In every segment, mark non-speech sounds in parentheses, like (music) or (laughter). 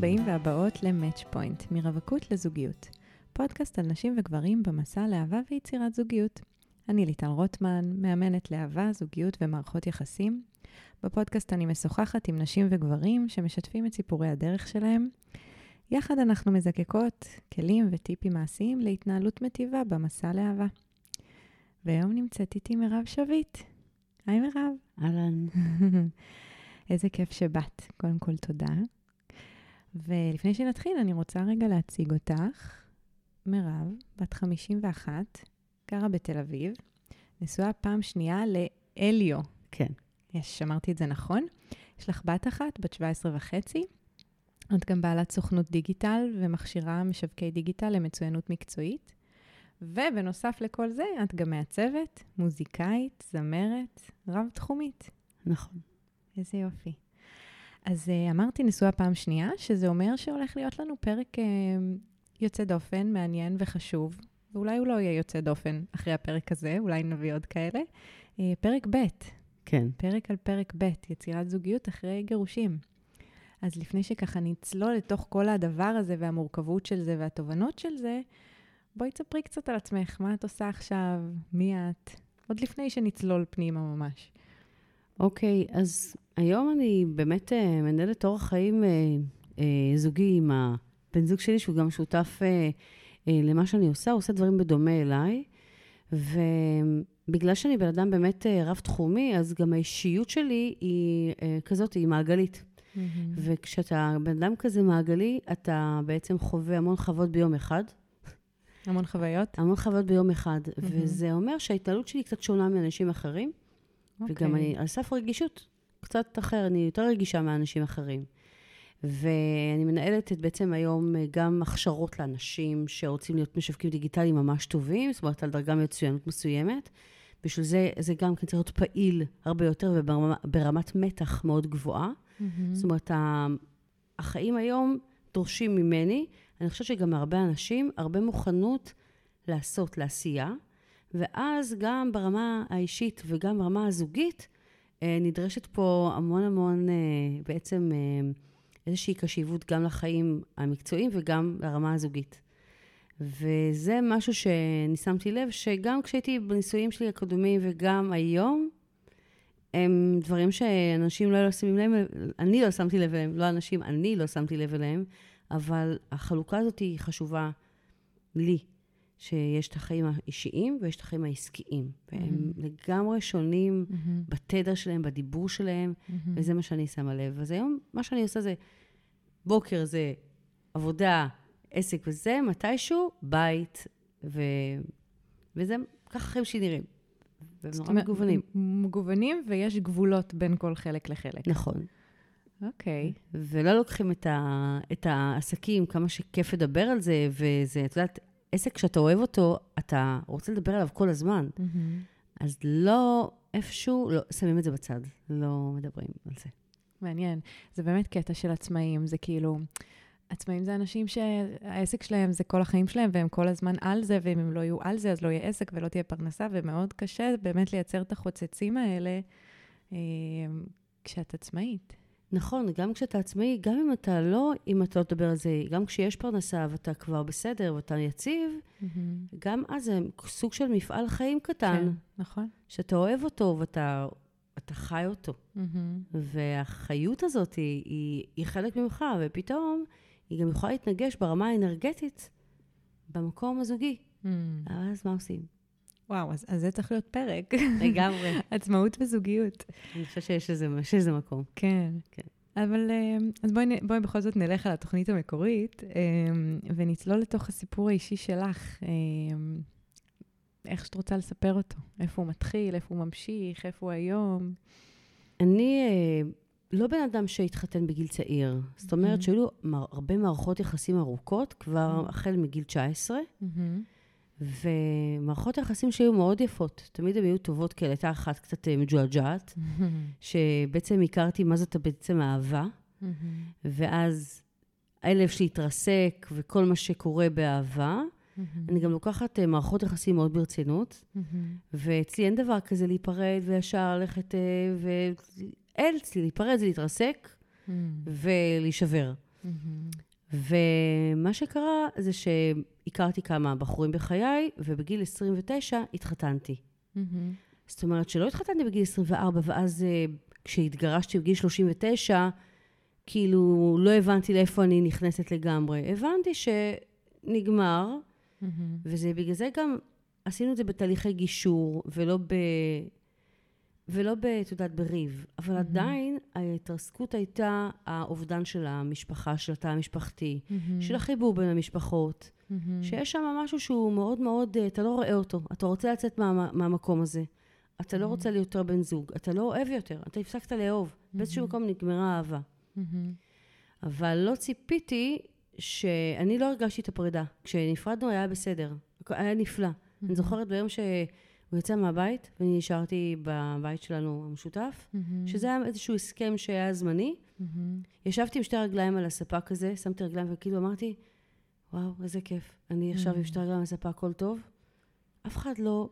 הבאים והבאות ל-Match Point, מרווקות לזוגיות. פודקאסט על נשים וגברים במסע לאהבה ויצירת זוגיות. אני ליטל רוטמן, מאמנת לאהבה, זוגיות ומערכות יחסים. בפודקאסט אני משוחחת עם נשים וגברים שמשתפים את סיפורי הדרך שלהם. יחד אנחנו מזקקות כלים וטיפים מעשיים להתנהלות מטיבה במסע לאהבה. והיום נמצאת איתי מירב שביט. היי מירב. אהלן. (laughs) איזה כיף שבאת. קודם כל, תודה. ולפני שנתחיל, אני רוצה רגע להציג אותך. מירב, בת 51, גרה בתל אביב, נשואה פעם שנייה לאליו. כן. יש, שמרתי את זה נכון. יש לך בת אחת, בת 17 וחצי. את גם בעלת סוכנות דיגיטל ומכשירה משווקי דיגיטל למצוינות מקצועית. ובנוסף לכל זה, את גם מעצבת, מוזיקאית, זמרת, רב-תחומית. נכון. איזה יופי. אז uh, אמרתי נשואה פעם שנייה, שזה אומר שהולך להיות לנו פרק uh, יוצא דופן, מעניין וחשוב, ואולי הוא לא יהיה יוצא דופן אחרי הפרק הזה, אולי נביא עוד כאלה. Uh, פרק ב', כן. פרק על פרק ב', יצירת זוגיות אחרי גירושים. אז לפני שככה נצלול לתוך כל הדבר הזה והמורכבות של זה והתובנות של זה, בואי תספרי קצת על עצמך, מה את עושה עכשיו, מי את, עוד לפני שנצלול פנימה ממש. אוקיי, אז היום אני באמת אה, מנהלת אורח חיים אה, אה, זוגי עם הבן זוג שלי, שהוא גם שותף למה שאני עושה, הוא עושה דברים בדומה אליי. ובגלל שאני בן אדם באמת רב-תחומי, אז גם האישיות שלי היא כזאת, היא מעגלית. Mm-hmm. וכשאתה בן אדם כזה מעגלי, אתה בעצם חווה המון חוות ביום אחד. המון חוויות? המון חוויות ביום אחד. Mm-hmm. וזה אומר שההתנהלות שלי קצת שונה מאנשים אחרים. Okay. וגם אוקיי. אני על סף רגישות קצת אחר, אני יותר רגישה מאנשים אחרים. ואני מנהלת את בעצם היום אה, גם הכשרות לאנשים שרוצים להיות משווקים דיגיטליים ממש טובים, זאת אומרת, על דרגה מצוינות מסוימת. בשביל זה, זה גם כן צריך להיות פעיל הרבה יותר וברמת מתח מאוד גבוהה. Mm-hmm. זאת אומרת, החיים היום דורשים ממני, אני חושבת שגם מהרבה אנשים, הרבה מוכנות לעשות, לעשייה, ואז גם ברמה האישית וגם ברמה הזוגית, אה, נדרשת פה המון המון אה, בעצם איזושהי קשיבות גם לחיים המקצועיים וגם לרמה הזוגית. וזה משהו שאני שמתי לב, שגם כשהייתי בניסויים שלי הקודמים וגם היום, הם דברים שאנשים לא היו שמים לב, אני לא שמתי לב אליהם, לא אנשים, אני לא שמתי לב אליהם, אבל החלוקה הזאת היא חשובה לי, שיש את החיים האישיים ויש את החיים העסקיים. והם mm-hmm. לגמרי שונים mm-hmm. בתדר שלהם, בדיבור שלהם, mm-hmm. וזה מה שאני שמה לב. אז היום, מה שאני עושה זה, בוקר זה עבודה, עסק וזה, מתישהו, בית, ו... וזה, ככה החיים שלי נראים. והם נורא מגוונים. מגוונים, ויש גבולות בין כל חלק לחלק. נכון. אוקיי. Okay. ולא לוקחים את, ה, את העסקים, כמה שכיף לדבר על זה, וזה, את יודעת, עסק שאתה אוהב אותו, אתה רוצה לדבר עליו כל הזמן. Mm-hmm. אז לא, איפשהו, לא, שמים את זה בצד, לא מדברים על זה. מעניין. זה באמת קטע של עצמאים, זה כאילו... עצמאים זה אנשים שהעסק שלהם זה כל החיים שלהם, והם כל הזמן על זה, ואם הם לא יהיו על זה, אז לא יהיה עסק ולא תהיה פרנסה, ומאוד קשה באמת לייצר את החוצצים האלה אה, כשאת עצמאית. נכון, גם כשאתה עצמאי, גם אם אתה לא, אם אתה לא תדבר על זה, גם כשיש פרנסה ואתה כבר בסדר ואתה יציב, mm-hmm. גם אז זה סוג של מפעל חיים קטן. כן, נכון. שאתה אוהב אותו ואתה אתה חי אותו. Mm-hmm. והחיות הזאת היא, היא, היא חלק ממך, ופתאום היא גם יכולה להתנגש ברמה האנרגטית במקום הזוגי. Mm. אז מה עושים? וואו, אז, אז זה צריך להיות פרק. לגמרי. (laughs) עצמאות וזוגיות. אני חושבת שיש איזה, מקום. כן. כן. אבל אה, אז בואי, בואי בכל זאת נלך על התוכנית המקורית, אה, ונצלול לתוך הסיפור האישי שלך. אה, איך שאת רוצה לספר אותו. איפה הוא מתחיל, איפה הוא ממשיך, איפה הוא היום. אני לא בן אדם שהתחתן בגיל צעיר. זאת אומרת mm-hmm. שהיו הרבה מערכות יחסים ארוכות, כבר mm-hmm. החל מגיל 19, mm-hmm. ומערכות היחסים שהיו מאוד יפות. תמיד הן היו טובות כאלה. הייתה אחת קצת אה, מג'ועג'עת. (laughs) שבעצם הכרתי מה זאת בעצם אהבה. (laughs) ואז הלב שלי התרסק, וכל מה שקורה באהבה. (laughs) אני גם לוקחת uh, מערכות יחסים מאוד ברצינות. ואצלי אין דבר כזה להיפרד וישר ללכת, uh, אין אצלי להיפרד זה להתרסק. ולהישבר. ומה שקרה זה שהכרתי כמה בחורים בחיי, ובגיל 29 התחתנתי. זאת אומרת שלא התחתנתי בגיל 24, ואז אה, כשהתגרשתי בגיל 39, כאילו לא הבנתי לאיפה אני נכנסת לגמרי. הבנתי שנגמר, וזה בגלל זה גם עשינו את זה בתהליכי גישור, ולא ב... ולא את יודעת, בריב. אבל mm-hmm. עדיין ההתרסקות הייתה האובדן של המשפחה, של התא המשפחתי, mm-hmm. של החיבור בין המשפחות, mm-hmm. שיש שם משהו שהוא מאוד מאוד, אה, אתה לא רואה אותו, אתה רוצה לצאת מה, מהמקום הזה. אתה mm-hmm. לא רוצה להיות יותר בן זוג, אתה לא אוהב יותר, אתה הפסקת לאהוב. Mm-hmm. באיזשהו מקום נגמרה האהבה. Mm-hmm. אבל לא ציפיתי שאני לא הרגשתי את הפרידה. כשנפרדנו היה בסדר, היה נפלא. Mm-hmm. אני זוכרת ביום ש... הוא יצא מהבית, ואני נשארתי בבית שלנו המשותף, mm-hmm. שזה היה איזשהו הסכם שהיה זמני. Mm-hmm. ישבתי עם שתי רגליים על הספה כזה, שמתי רגליים וכאילו אמרתי, וואו, איזה כיף. אני עכשיו. עם שתי רגליים על הספה, הכל טוב. אף אחד לא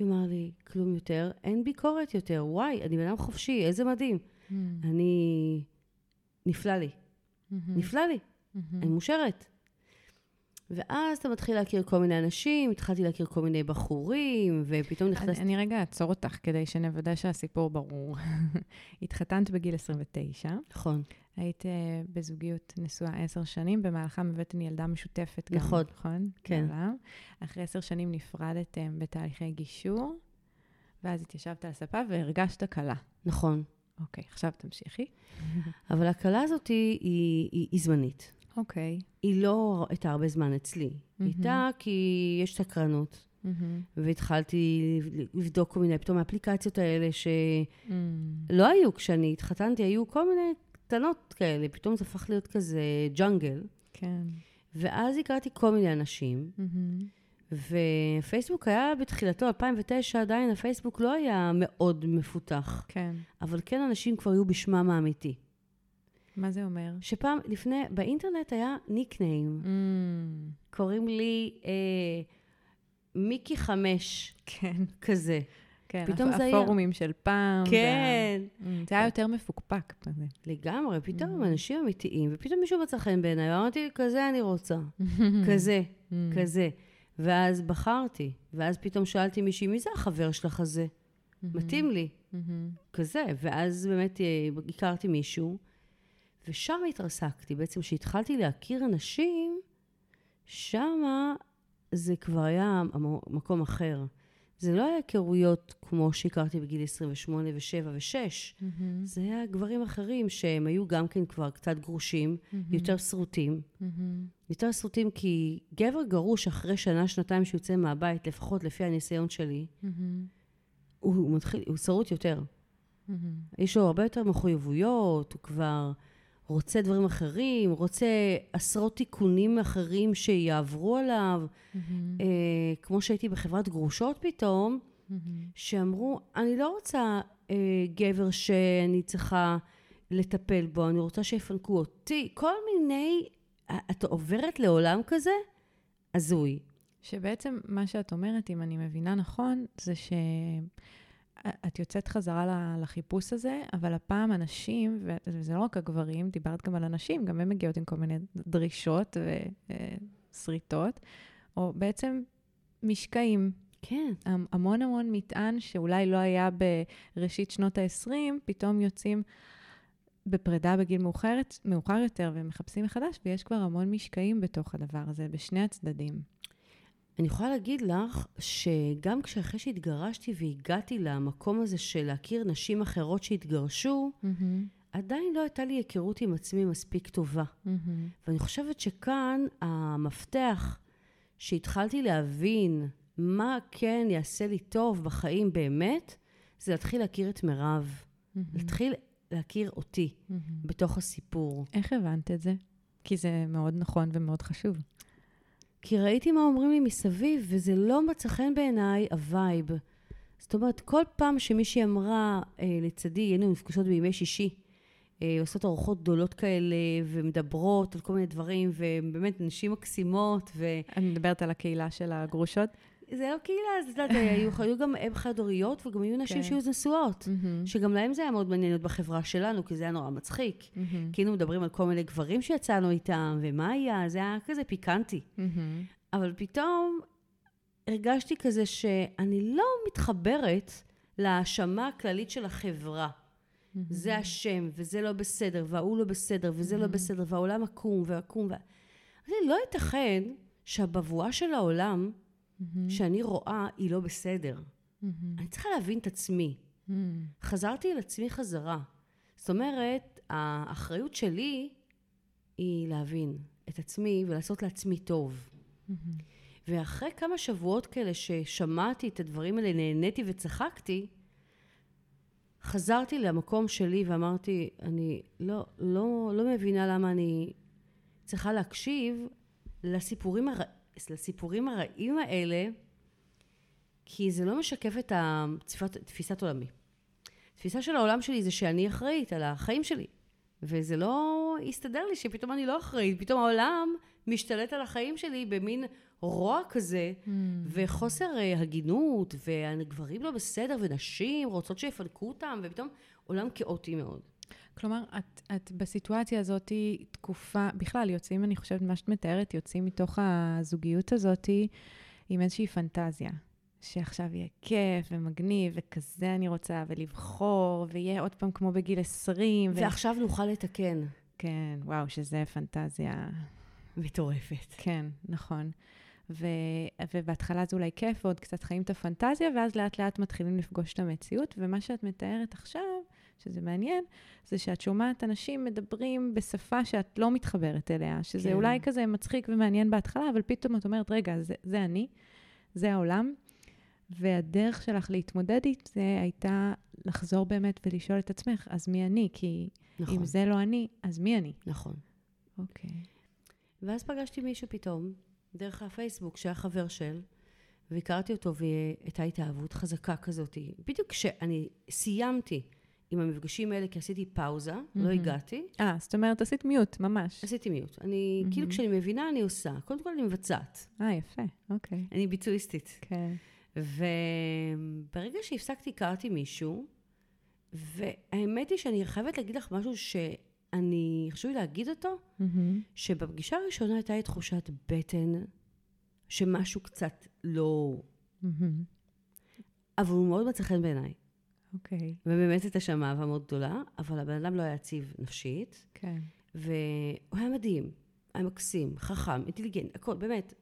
יאמר לי כלום יותר, אין ביקורת יותר, וואי, אני בן אדם חופשי, איזה מדהים. Mm-hmm. אני... נפלא לי. Mm-hmm. נפלא לי. Mm-hmm. אני מאושרת. ואז אתה מתחיל להכיר כל מיני אנשים, התחלתי להכיר כל מיני בחורים, ופתאום נכנסת... אני, אני רגע אעצור אותך כדי שנוודא שהסיפור ברור. (laughs) התחתנת בגיל 29. נכון. היית uh, בזוגיות נשואה עשר שנים, במהלכם הבאתן ילדה משותפת נכון. גם, נכון? כן. בעולם. אחרי עשר שנים נפרדתם בתהליכי גישור, ואז התיישבת על הספה והרגשת קלה. נכון. אוקיי, עכשיו תמשיכי. אבל הקלה הזאת היא, היא, היא, היא זמנית. אוקיי. היא לא הייתה הרבה זמן אצלי. Mm-hmm. הייתה כי יש סקרנות. Mm-hmm. והתחלתי לבדוק כל מיני, פתאום האפליקציות האלה שלא mm. היו כשאני התחתנתי, היו כל מיני קטנות כאלה, פתאום זה הפך להיות כזה ג'אנגל. כן. ואז הכרתי כל מיני אנשים, mm-hmm. ופייסבוק היה בתחילתו, 2009, עדיין הפייסבוק לא היה מאוד מפותח. כן. אבל כן אנשים כבר היו בשמם האמיתי. מה זה אומר? שפעם לפני, באינטרנט היה ניקניים. Mm. קוראים לי אה, מיקי חמש. כן. כזה. כן, פתאום זה היה... הפורומים של פעם. כן. וה... Mm, זה היה יותר מפוקפק. כזה. לגמרי, פתאום mm. אנשים אמיתיים, ופתאום מישהו מצא חן בעיניי, ואמרתי, כזה אני רוצה. (laughs) כזה, mm. כזה. ואז בחרתי, ואז פתאום שאלתי מישהי, מי זה החבר שלך הזה? Mm-hmm. מתאים לי. Mm-hmm. כזה, ואז באמת אה, הכרתי מישהו. ושם התרסקתי. בעצם כשהתחלתי להכיר אנשים, שמה זה כבר היה מקום אחר. זה לא היה היכרויות כמו שהכרתי בגיל 28 ו-7 ו-6. Mm-hmm. זה היה גברים אחרים שהם היו גם כן כבר קצת גרושים, mm-hmm. יותר שרוטים. Mm-hmm. יותר שרוטים כי גבר גרוש אחרי שנה, שנתיים שהוא יוצא מהבית, לפחות לפי הניסיון שלי, mm-hmm. הוא, הוא מתחיל, הוא שרוט יותר. Mm-hmm. יש לו הרבה יותר מחויבויות, הוא כבר... רוצה דברים אחרים, רוצה עשרות תיקונים אחרים שיעברו עליו. Mm-hmm. אה, כמו שהייתי בחברת גרושות פתאום, mm-hmm. שאמרו, אני לא רוצה אה, גבר שאני צריכה לטפל בו, אני רוצה שיפנקו אותי. כל מיני, את עוברת לעולם כזה הזוי. שבעצם מה שאת אומרת, אם אני מבינה נכון, זה ש... את יוצאת חזרה לחיפוש הזה, אבל הפעם הנשים, וזה לא רק הגברים, דיברת גם על הנשים, גם הן מגיעות עם כל מיני דרישות ושריטות, או בעצם משקעים. כן. המון המון מטען שאולי לא היה בראשית שנות ה-20, פתאום יוצאים בפרידה בגיל מאוחרת, מאוחר יותר ומחפשים מחדש, ויש כבר המון משקעים בתוך הדבר הזה, בשני הצדדים. אני יכולה להגיד לך שגם כשאחרי שהתגרשתי והגעתי למקום הזה של להכיר נשים אחרות שהתגרשו, mm-hmm. עדיין לא הייתה לי היכרות עם עצמי מספיק טובה. Mm-hmm. ואני חושבת שכאן המפתח שהתחלתי להבין מה כן יעשה לי טוב בחיים באמת, זה להתחיל להכיר את מירב. Mm-hmm. להתחיל להכיר אותי mm-hmm. בתוך הסיפור. איך הבנת את זה? כי זה מאוד נכון ומאוד חשוב. כי ראיתי מה אומרים לי מסביב, וזה לא מצא חן בעיניי ה vibe. זאת אומרת, כל פעם שמישהי אמרה אה, לצידי, היינו מפגשות בימי שישי, אה, עושות ארוחות גדולות כאלה, ומדברות על כל מיני דברים, ובאמת נשים מקסימות, ו... אני מדברת על הקהילה של הגרושות? זה לא קהילה, אז את יודעת, (laughs) היו, גם אם חד-הוריות, וגם היו נשים כן. שהיו נשואות. שגם להם זה היה מאוד מעניין להיות בחברה שלנו, כי זה היה נורא מצחיק. כי היינו מדברים על כל מיני גברים שיצאנו איתם, ומה היה, זה היה כזה פיקנטי. אבל פתאום הרגשתי כזה שאני לא מתחברת להאשמה הכללית של החברה. זה השם, וזה לא בסדר, וההוא לא בסדר, וזה לא בסדר, והעולם עקום ועקום. ו... לא ייתכן שהבבואה של העולם שאני רואה היא לא בסדר. מהמם, אני צריכה להבין את עצמי. מהמם, חזרתי אל עצמי חזרה. זאת אומרת, האחריות שלי היא להבין את עצמי ולעשות לעצמי טוב. מהמם. ואחרי כמה שבועות כאלה ששמעתי את הדברים האלה, נהניתי וצחקתי, חזרתי למקום שלי ואמרתי, אני לא, לא, לא מבינה למה אני צריכה להקשיב לסיפורים, הר... לסיפורים הרעים האלה, כי זה לא משקף את התפיסת, תפיסת עולמי. תפיסה של העולם שלי זה שאני אחראית על החיים שלי. וזה לא הסתדר לי שפתאום אני לא אחראית, פתאום העולם משתלט על החיים שלי במין רוע כזה, וחוסר אה, הגינות, והגברים לא בסדר, ונשים רוצות שיפנקו אותם, ופתאום עולם כאוטי מאוד. כלומר, את, את בסיטואציה הזאת תקופה, בכלל יוצאים, אני חושבת, מה שאת מתארת, יוצאים מתוך הזוגיות הזאת עם איזושהי פנטזיה. שעכשיו יהיה כיף ומגניב, וכזה אני רוצה, ולבחור, ויהיה עוד פעם כמו בגיל 20. ו... ועכשיו נוכל לתקן. כן, וואו, שזה פנטזיה. מטורפת. כן, נכון. ו... ובהתחלה זה אולי כיף, ועוד קצת חיים את הפנטזיה, ואז לאט לאט מתחילים לפגוש את המציאות, ומה שאת מתארת עכשיו, שזה מעניין, זה שאת שומעת אנשים מדברים בשפה שאת לא מתחברת אליה, שזה כן. אולי כזה מצחיק ומעניין בהתחלה, אבל פתאום את אומרת, רגע, זה, זה אני, זה העולם, והדרך שלך להתמודד עם זה הייתה לחזור באמת ולשאול את עצמך, אז מי אני? כי נכון, אם זה לא אני, אז מי אני? נכון. אוקיי. ואז פגשתי מישהו פתאום, דרך הפייסבוק, שהיה חבר של, והכרתי אותו, והייתה התאהבות חזקה כזאת. בדיוק כשאני סיימתי עם המפגשים האלה, כי עשיתי פאוזה, לא מהמם. הגעתי, אה, זאת אומרת, עשית מיוט, ממש. עשיתי מיוט. אני, כאילו כשאני מבינה, אני עושה. קודם כל אני מבצעת. אה, יפה, אוקיי. אני ביצועיסטית. כן. וברגע שהפסקתי, הכרתי מישהו, והאמת היא שאני חייבת להגיד לך משהו שאני, חשוב לי להגיד אותו, מהמם. שבפגישה הראשונה הייתה לי תחושת בטן, שמשהו קצת לא... אבל אבל הוא מאוד מצא חן בעיניי. אוקיי, ובאמת הייתה שם אהבה מאוד גדולה, אבל הבן אדם לא היה יציב נפשית, כן. והוא היה מדהים, היה מקסים, חכם, אינטליגנט, הכל, באמת,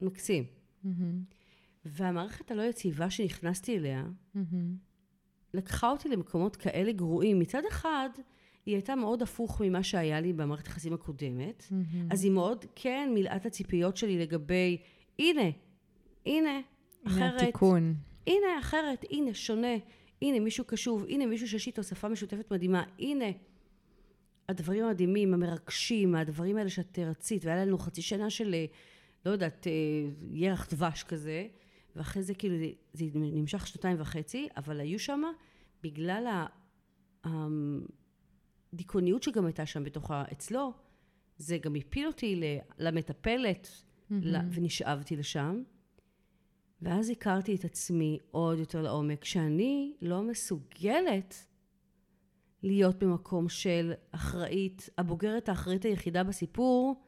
מקסים. מהמם. והמערכת הלא יציבה שנכנסתי אליה, מהמם. לקחה אותי למקומות כאלה גרועים. מצד אחד, היא הייתה מאוד הפוך ממה שהיה לי במערכת היחסים הקודמת, מהמם. אז היא מאוד כן מילאה את הציפיות שלי לגבי, הנה, הנה, הנה אחרת, התיקון. הנה אחרת, הנה שונה, הנה מישהו קשוב, הנה מישהו שיש איתו שפה משותפת מדהימה, הנה. הדברים המדהימים, המרגשים, הדברים האלה שאת רצית, והיה לנו חצי שנה של, אה, לא יודעת, אה, ירח דבש כזה, ואחרי זה כאילו זה, זה נמשך שנתיים וחצי, אבל היו שם, בגלל הדיכאוניות שגם הייתה שם בתוך ה... אצלו, זה גם הפיל אותי ל- למטפלת, ל- ונשאבתי לשם. ואז הכרתי את עצמי עוד יותר לעומק, שאני לא מסוגלת להיות במקום של אחראית, הבוגרת האחראית היחידה בסיפור,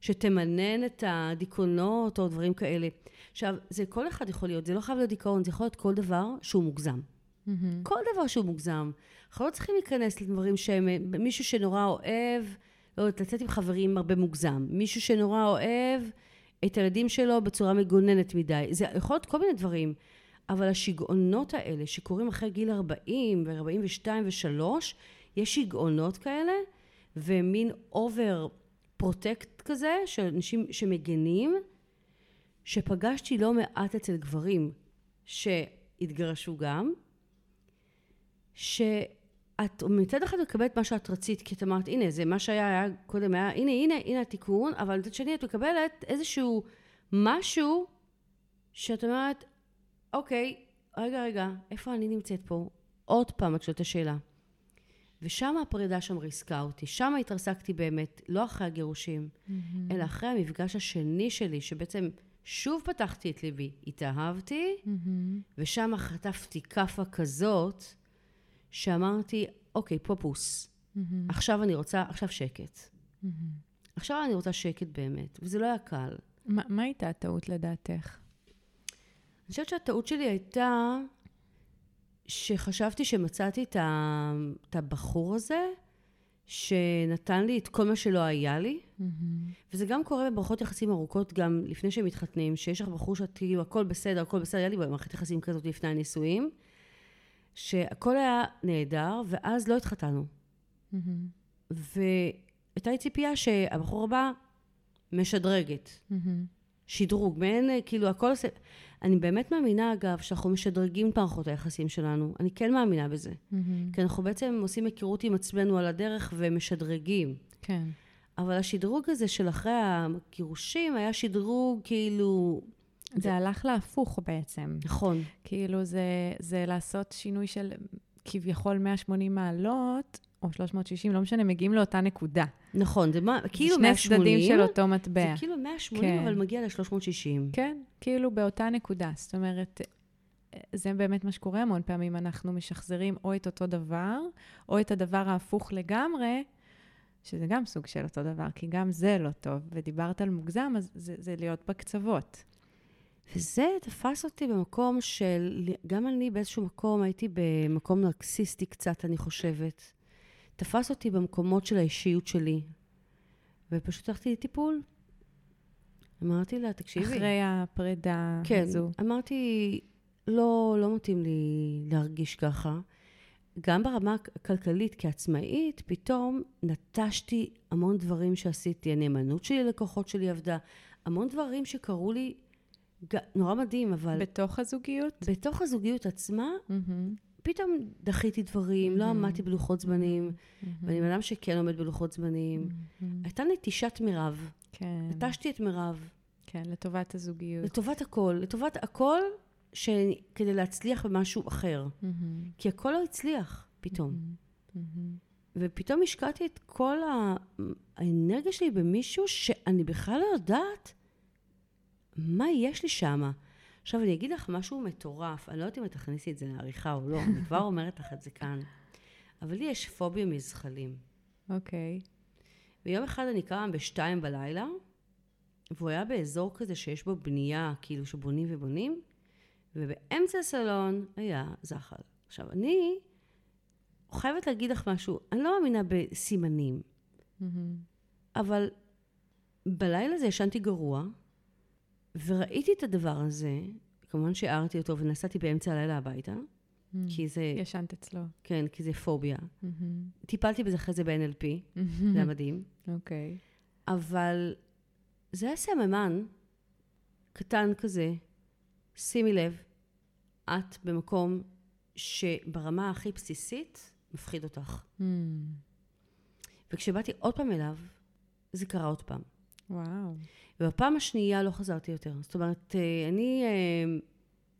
שתמנן את הדיכאונות או דברים כאלה. עכשיו, זה כל אחד יכול להיות, זה לא חייב להיות דיכאון, זה יכול להיות כל דבר שהוא מוגזם. מהמם. כל דבר שהוא מוגזם. אנחנו לא צריכים להיכנס לדברים שהם, מישהו שנורא אוהב, לא יודעת, לצאת עם חברים הרבה מוגזם. מישהו שנורא אוהב את הילדים שלו בצורה מגוננת מדי. זה יכול להיות כל מיני דברים. אבל השיגעונות האלה שקורים אחרי גיל 40 ו-42 ו-3, יש שיגעונות כאלה, ומין over protect כזה, של אנשים שמגנים, שפגשתי לא מעט אצל גברים שהתגרשו גם, שאת מצד אחד מקבלת מה שאת רצית, כי את אמרת, הנה, זה מה שהיה היה קודם, היה, הנה, הנה, הנה התיקון, אבל מצד שני את מקבלת איזשהו משהו שאת אומרת, אוקיי, רגע, רגע, איפה אני נמצאת פה? עוד פעם את שואלת את השאלה. ושם הפרידה שם ריסקה אותי, שם התרסקתי באמת, לא אחרי הגירושים, אלא אחרי המפגש השני שלי, שבעצם שוב פתחתי את ליבי, התאהבתי, מהמם. ושם חטפתי כאפה כזאת, שאמרתי, אוקיי, פופוס, מהמם. עכשיו אני רוצה, עכשיו שקט. מהמם. עכשיו אני רוצה שקט באמת, וזה לא היה קל. מה מה הייתה הטעות לדעתך? אני חושבת שהטעות שלי הייתה שחשבתי שמצאתי את, הבחור הזה, שנתן לי את כל מה שלא היה לי, מהמם. וזה גם קורה במערכות יחסים ארוכות, גם לפני שהם מתחתנים, שיש לך בחור שאת כאילו, הכל בסדר, הכל בסדר, היה לי במערכת יחסים כזאת לפני הנישואים, שהכל היה נהדר, ואז לא התחתנו. מהמם. והייתה לי ציפייה שהבחור הבא משדרגת. מהמם. שדרוג, מעין כאילו הכל עושה... אני באמת מאמינה, אגב, שאנחנו משדרגים את מערכות היחסים שלנו. אני כן מאמינה בזה. מהמם. כי אנחנו בעצם עושים היכרות עם עצמנו על הדרך ומשדרגים. כן. אבל השדרוג הזה של אחרי הגירושים היה שדרוג כאילו... זה הלך להפוך בעצם. נכון. כאילו זה, זה לעשות שינוי של כביכול 180 מעלות, או 360, לא משנה, מגיעים לאותה נקודה. נכון, זה מה, כאילו שני 180, צדדים של אותו זה מטבע. כאילו 180, כן. אבל מגיע ל-360. כן, כאילו באותה נקודה. זאת אומרת, זה באמת מה שקורה המון פעמים. אנחנו משחזרים או את אותו דבר, או את הדבר ההפוך לגמרי, שזה גם סוג של אותו דבר, כי גם זה לא טוב. ודיברת על מוגזם, אז זה, זה להיות בקצוות. וזה תפס אותי במקום של, גם אני באיזשהו מקום הייתי במקום נרקסיסטי קצת, אני חושבת. תפס אותי במקומות של האישיות שלי, ופשוט הלכתי לטיפול. אמרתי לה, תקשיבי. אחרי הפרידה כן, הזו. אמרתי, לא, לא מתאים לי להרגיש ככה. גם ברמה הכלכלית כעצמאית, פתאום נטשתי המון דברים שעשיתי. הנאמנות שלי ללקוחות שלי עבדה. המון דברים שקרו לי, נורא מדהים, אבל בתוך הזוגיות? בתוך הזוגיות עצמה, מהמם, פתאום דחיתי דברים, לא מהמם. עמדתי בלוחות זמנים, מהמם, ואני בן אדם שכן עומד בלוחות זמנים. מהמם. הייתה נטישת מירב. כן, נטשתי את מירב. כן, לטובת הזוגיות. לטובת הכל, לטובת הכל, ש... כדי להצליח במשהו אחר. מהמם, כי הכל לא הצליח פתאום. מהמם, מהמם. ופתאום השקעתי את כל. האנרגיה שלי במישהו שאני בכלל לא יודעת מה יש לי שם. עכשיו, אני אגיד לך משהו מטורף, אני לא יודעת אם את תכניסי את זה לעריכה או לא, אני כבר אומרת לך את זה כאן. אבל לי יש פוביה מזחלים. אוקיי. ויום אחד אני קמה בשתיים בלילה, והוא היה באזור כזה שיש בו בנייה, כאילו שבונים ובונים, ובאמצע הסלון היה זחל. עכשיו, אני חייבת להגיד לך משהו, אני לא מאמינה בסימנים, מהמם, אבל בלילה הזה ישנתי גרוע, וראיתי את הדבר הזה, כמובן שהערתי אותו ונסעתי באמצע הלילה הביתה, מהמם. כי זה, ישנת אצלו. כן, כי זה פוביה. מהמם, טיפלתי בזה אחרי זה ב-NLP, זה היה מדהים. אוקיי. אבל זה היה סממן קטן כזה. שימי לב, את במקום שברמה הכי בסיסית מפחיד אותך. מהמם, וכשבאתי עוד פעם אליו, זה קרה עוד פעם. וואו. ובפעם השנייה לא חזרתי יותר. זאת אומרת, אה, אני... אה,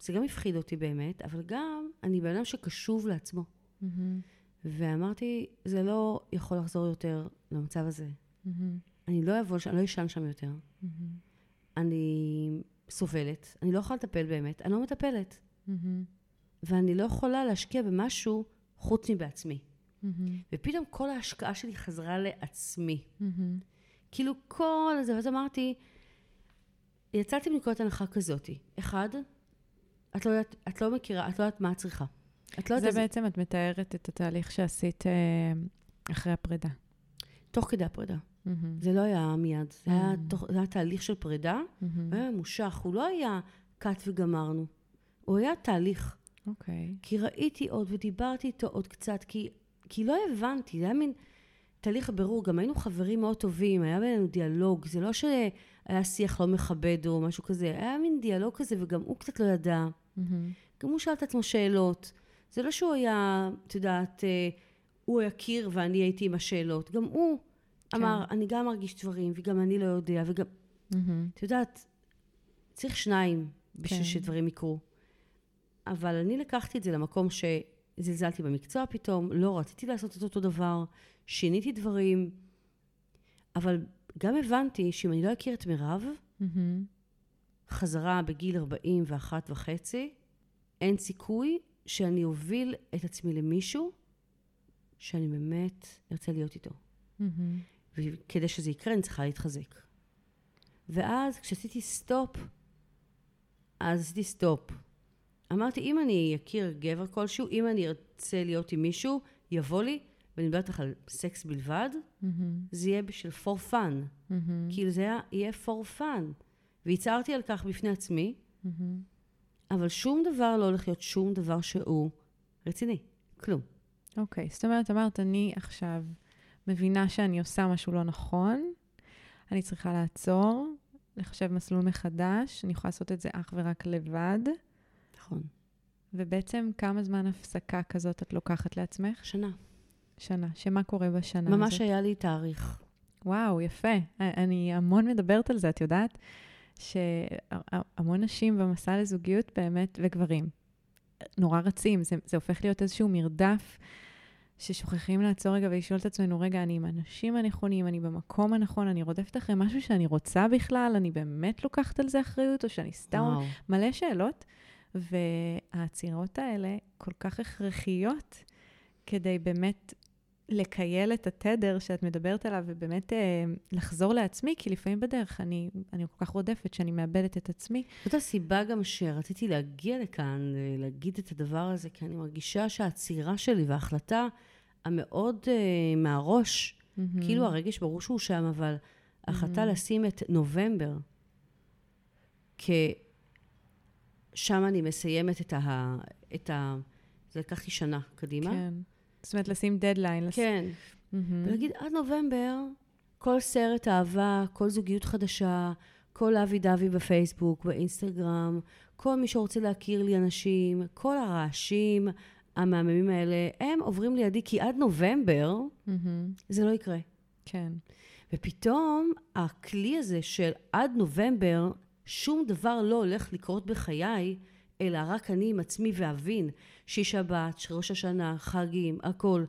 זה גם הפחיד אותי באמת, אבל גם אני בן אדם שקשוב לעצמו. מהמם, ואמרתי, זה לא יכול לחזור יותר למצב הזה. מהמם, אני לא אבוא, אני לא אשן שם יותר. מהמם, אני סובלת, אני לא יכולה לטפל באמת, אני לא מטפלת. מהמם, ואני לא יכולה להשקיע במשהו חוץ מבעצמי. מהמם, ופתאום כל ההשקעה שלי חזרה לעצמי. מהמם. כאילו כל זה, ואז אמרתי, יצאתי מנקודת הנחה כזאתי. אחד, את לא, יודעת, את לא מכירה, את לא יודעת מה את צריכה. את לא זה יודעת, בעצם, את מתארת את התהליך שעשית אה, אחרי הפרידה. תוך כדי הפרידה. מהמם, זה לא היה מיד, זה היה, Mm. תוך, זה היה תהליך של פרידה. הוא היה ממושך, הוא לא היה קאט וגמרנו. הוא היה תהליך. אוקיי. כי ראיתי עוד ודיברתי איתו עוד קצת, כי, כי לא הבנתי, זה היה מין תהליך בירור, גם היינו חברים מאוד טובים, היה בינינו דיאלוג, זה לא שהיה שיח לא מכבד או משהו כזה, היה מין דיאלוג כזה וגם הוא קצת לא ידע, מהמם, גם הוא שאל את עצמו שאלות. זה לא שהוא היה, את יודעת, אה, הוא יכיר ואני הייתי עם השאלות, גם הוא כן. אמר, אני גם מרגיש דברים וגם אני לא יודע, וגם, מהמם. את יודעת, צריך שניים בשביל כן. שדברים יקרו. אבל אני לקחתי את זה למקום שזלזלתי במקצוע פתאום, לא רציתי לעשות את אותו דבר, שיניתי דברים, אבל גם הבנתי שאם אני לא אכיר את מירב, מהמם. חזרה בגיל 41 וחצי, אין סיכוי שאני אוביל את עצמי למישהו שאני באמת ארצה להיות איתו. מהמם. וכדי שזה יקרה, אני צריכה להתחזק. ואז כשעשיתי סטופ, אז עשיתי סטופ. אמרתי, אם אני אכיר גבר כלשהו, אם אני ארצה להיות עם מישהו, יבוא לי, ואני מדברת לך על סקס בלבד, מהמם. זה יהיה בשביל for fun. מהמם. כאילו זה היה, יהיה for fun. והצהרתי על כך בפני עצמי, מהמם. אבל שום דבר לא הולך להיות שום דבר שהוא רציני. כלום. אוקיי, זאת אומרת, אמרת, אני עכשיו מבינה שאני עושה משהו לא נכון, אני צריכה לעצור, לחשב מסלול מחדש, אני יכולה לעשות את זה אך ורק לבד, נכון. ובעצם כמה זמן הפסקה כזאת את לוקחת לעצמך? שנה. שנה. שמה קורה בשנה ממש הזאת? היה לי תאריך. וואו, יפה. אני המון מדברת על זה, את יודעת? שהמון נשים במסע לזוגיות באמת, וגברים, נורא רצים. זה, זה הופך להיות איזשהו מרדף ששוכחים לעצור רגע ולשאול את עצמנו, רגע, אני עם האנשים הנכונים, אני במקום הנכון, אני רודפת אחרי משהו שאני רוצה בכלל, אני באמת לוקחת על זה אחריות, או שאני סתם... וואו. מלא שאלות, והעצירות האלה כל כך הכרחיות כדי באמת לקייל את התדר שאת מדברת עליו, ובאמת אה, לחזור לעצמי, כי לפעמים בדרך אני, אני כל כך רודפת שאני מאבדת את עצמי. זאת הסיבה גם שרציתי להגיע לכאן, אה, להגיד את הדבר הזה, כי אני מרגישה שהעצירה שלי וההחלטה המאוד אה, מהראש, מהמם. כאילו הרגש ברור שהוא שם, אבל ההחלטה מהמם. לשים את נובמבר, כ... שם אני מסיימת את ה... את ה... זה לקחתי שנה קדימה. כן. זאת אומרת, לשים דדליין. לס- כן. מהמם. ולהגיד, עד נובמבר, כל סרט אהבה, כל זוגיות חדשה, כל אבי דבי בפייסבוק, באינסטגרם, כל מי שרוצה להכיר לי אנשים, כל הרעשים המהממים האלה, הם עוברים לידי, כי עד נובמבר מהמם. זה לא יקרה. כן. ופתאום הכלי הזה של עד נובמבר, שום דבר לא הולך לקרות בחיי, אלא רק אני עם עצמי ואבין שהיא שבת, שראש השנה, חגים, הכל.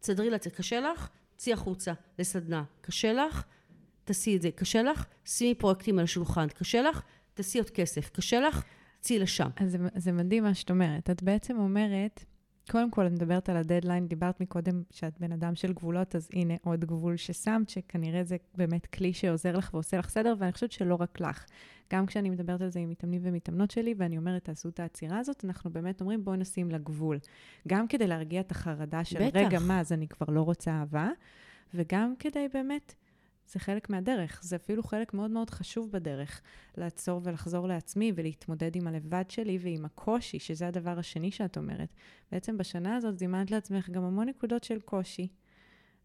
תסדרי לעצמך. קשה לך? צאי החוצה לסדנה. קשה לך? תעשי את זה. קשה לך? שימי פרויקטים על השולחן. קשה לך? תעשי עוד כסף. קשה לך? צאי לשם. אז זה, זה מדהים מה שאת אומרת. את בעצם אומרת, קודם כל, את מדברת על הדדליין, דיברת מקודם שאת בן אדם של גבולות, אז הנה עוד גבול ששמת, שכנראה זה באמת כלי שעוזר לך ועושה לך סדר, ואני חושבת שלא רק לך. גם כשאני מדברת על זה עם מתאמנים ומתאמנות שלי, ואני אומרת, תעשו את העצירה הזאת, אנחנו באמת אומרים, בואו נשים לה גבול. גם כדי להרגיע את החרדה של, בטח. רגע, מה, אז אני כבר לא רוצה אהבה, וגם כדי באמת, זה חלק מהדרך, זה אפילו חלק מאוד מאוד חשוב בדרך, לעצור ולחזור לעצמי ולהתמודד עם הלבד שלי ועם הקושי, שזה הדבר השני שאת אומרת. בעצם בשנה הזאת זימנת לעצמך גם המון נקודות של קושי,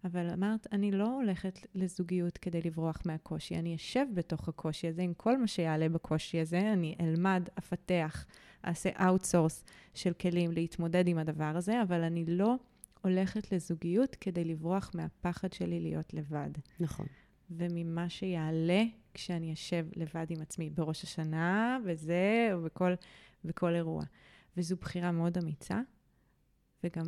אבל אמרת, אני לא הולכת לזוגיות כדי לברוח מהקושי, אני אשב בתוך הקושי הזה עם כל מה שיעלה בקושי הזה, אני אלמד, אפתח, אעשה outsource של כלים להתמודד עם הדבר הזה, אבל אני לא הולכת לזוגיות כדי לברוח מהפחד שלי להיות לבד. נכון. וממה שיעלה כשאני אשב לבד עם עצמי בראש השנה, וזה, ובכל, בכל אירוע. וזו בחירה מאוד אמיצה, וגם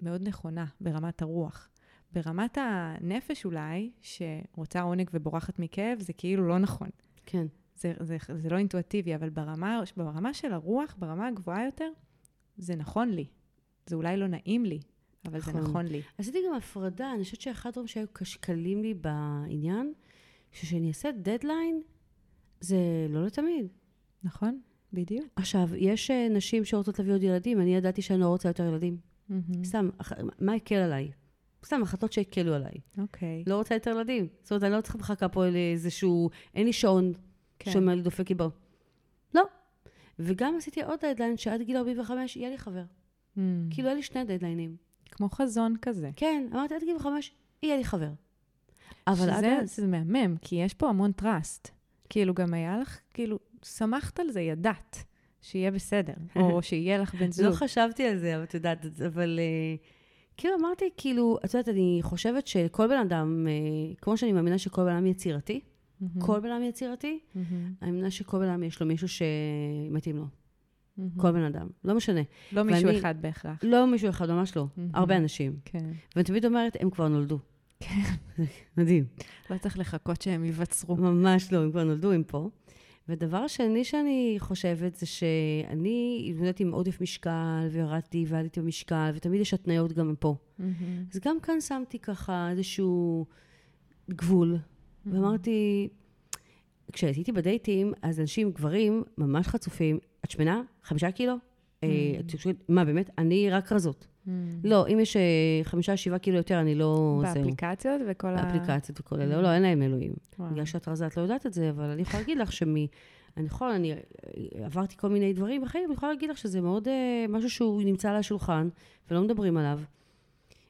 מאוד נכונה ברמת הרוח. ברמת הנפש אולי, שרוצה עונג ובורחת מכאב, זה כאילו לא נכון. כן. זה, זה, זה לא אינטואטיבי, אבל ברמה, ברמה של הרוח, ברמה הגבוהה יותר, זה נכון לי. זה אולי לא נעים לי, אבל זה נכון. נכון לי. עשיתי גם הפרדה, אני חושבת שאחד הדברים שהיו קשקלים לי בעניין, שכשאני אעשה דדליין, זה לא לתמיד. נכון? בדיוק. עכשיו, יש אה, נשים שרוצות להביא עוד ילדים, אני ידעתי שאני לא רוצה יותר ילדים. מהמם. סתם, מה הקל עליי? סתם, החלטות שהקלו עליי. אוקיי. לא רוצה יותר ילדים. זאת אומרת, אני לא צריכה מחכה פה לאיזשהו... אין לי שעון כן. שאומר לי דופק לי בו. לא. וגם עשיתי עוד דדליין שעד גיל 45 יהיה לי חבר. Mm. כאילו, היה לי שני דדליינים. כמו חזון כזה. כן, אמרתי, עד גיל 45 יהיה לי חבר. אבל עד שזה, אז... זה מהמם, כי יש פה המון trust. כאילו, גם היה לך, כאילו, שמחת על זה, ידעת שיהיה בסדר, או (laughs) שיהיה לך בן לא זוג. חשבתי על זה, אבל את יודעת, אבל אה, כאילו אמרתי, כאילו, את יודעת, אני חושבת שכל בן אדם, אה, כמו שאני מאמינה שכל בן אדם יצירתי, כל בן אדם יצירתי, אני מאמינה שכל בן אדם יש לו מישהו שמתאים לו. מהמם. כל בן אדם, לא משנה. לא מישהו ואני- אחד בהכרח. לא מישהו אחד, ממש לא. מהמם. הרבה אנשים. כן. ואני תמיד אומרת, הם כבר נולדו. (laughs) מדהים. לא צריך לחכות שהם ייווצרו. ממש לא, הם כבר נולדו, הם פה. ודבר שני שאני חושבת זה שאני התמודדתי עם עודף משקל, וירדתי ועליתי במשקל, ותמיד יש התניות גם פה. Mm-hmm. אז גם כאן שמתי ככה איזשהו גבול, mm-hmm. ואמרתי, כשהייתי בדייטים, אז אנשים, גברים, ממש חצופים, את שמנה? חמישה קילו? אה, Mm. מה, באמת? אני רק רזות. Mm. לא, אם יש אה, חמישה, שבעה קילו יותר, אני לא... באפליקציות וכל ה... האפליקציות וכל אלה. לא, אין להם אלוהים. בגלל שאת רזה, את לא יודעת את זה, אבל אני יכולה להגיד לך שמי... אני יכולה, אני אה, עברתי כל מיני דברים בחיים, אני יכולה להגיד לך שזה מאוד משהו שהוא נמצא על השולחן, ולא מדברים עליו.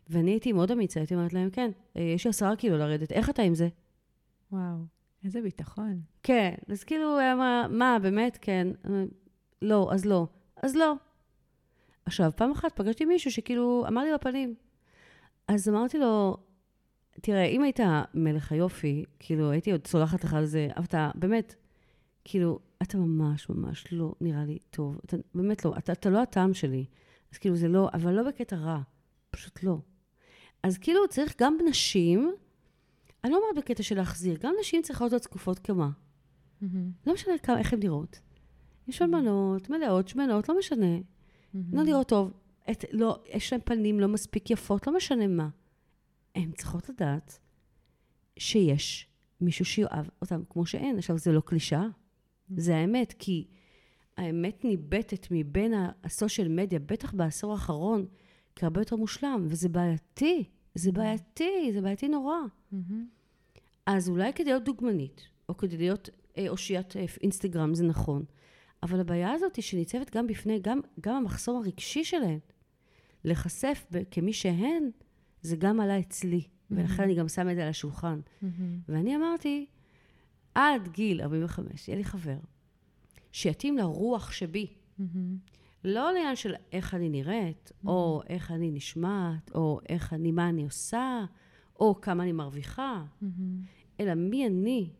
ואני הייתי מאוד אמיצה, הייתי אומרת להם, כן, יש לי עשרה קילו לרדת, איך אתה עם זה? וואו, איזה ביטחון. כן, אז כאילו, מה, באמת, כן. לא, אז לא. אז לא. עכשיו, פעם אחת פגשתי מישהו שכאילו אמר לי בפנים. אז אמרתי לו, תראה, אם היית מלך היופי, כאילו, הייתי עוד סולחת לך על זה, אבל אתה, באמת, כאילו, אתה ממש ממש לא נראה לי טוב. אתה, באמת לא, אתה, אתה לא הטעם שלי. אז כאילו, זה לא, אבל לא בקטע רע, פשוט לא. אז כאילו, צריך גם נשים, אני לא אומרת בקטע של להחזיר, גם נשים צריכות להיות זקופות כמה. מהמם, לא משנה כמה, איך הן נראות. יש אלמנות, מלאות, שמנות, לא משנה. מהמם. לא נראות טוב. את, לא, יש להן פנים לא מספיק יפות, לא משנה מה. הן צריכות לדעת שיש מישהו שיאהב אותם כמו שהן. עכשיו, זה לא קלישאה, זה האמת, כי האמת ניבטת מבין הסושיאל מדיה, בטח בעשור האחרון, כהרבה יותר מושלם, וזה בעייתי. זה בעייתי, זה בעייתי נורא. אז אולי כדי להיות דוגמנית, או כדי להיות אה, אושיית אה, אינסטגרם, זה נכון. אבל הבעיה הזאת היא שניצבת גם בפני, גם, גם המחסום הרגשי שלהן. להיחשף כמי שהן, זה גם עלה אצלי. ולכן אני גם שמה את זה על השולחן. מהמם. ואני אמרתי, עד גיל 45, יהיה לי חבר, שיתאים לרוח שבי. מהמם. לא לעניין של איך אני נראית, או איך אני נשמעת, או איך אני, מה אני עושה, או כמה אני מרוויחה, מהמם. אלא מי אני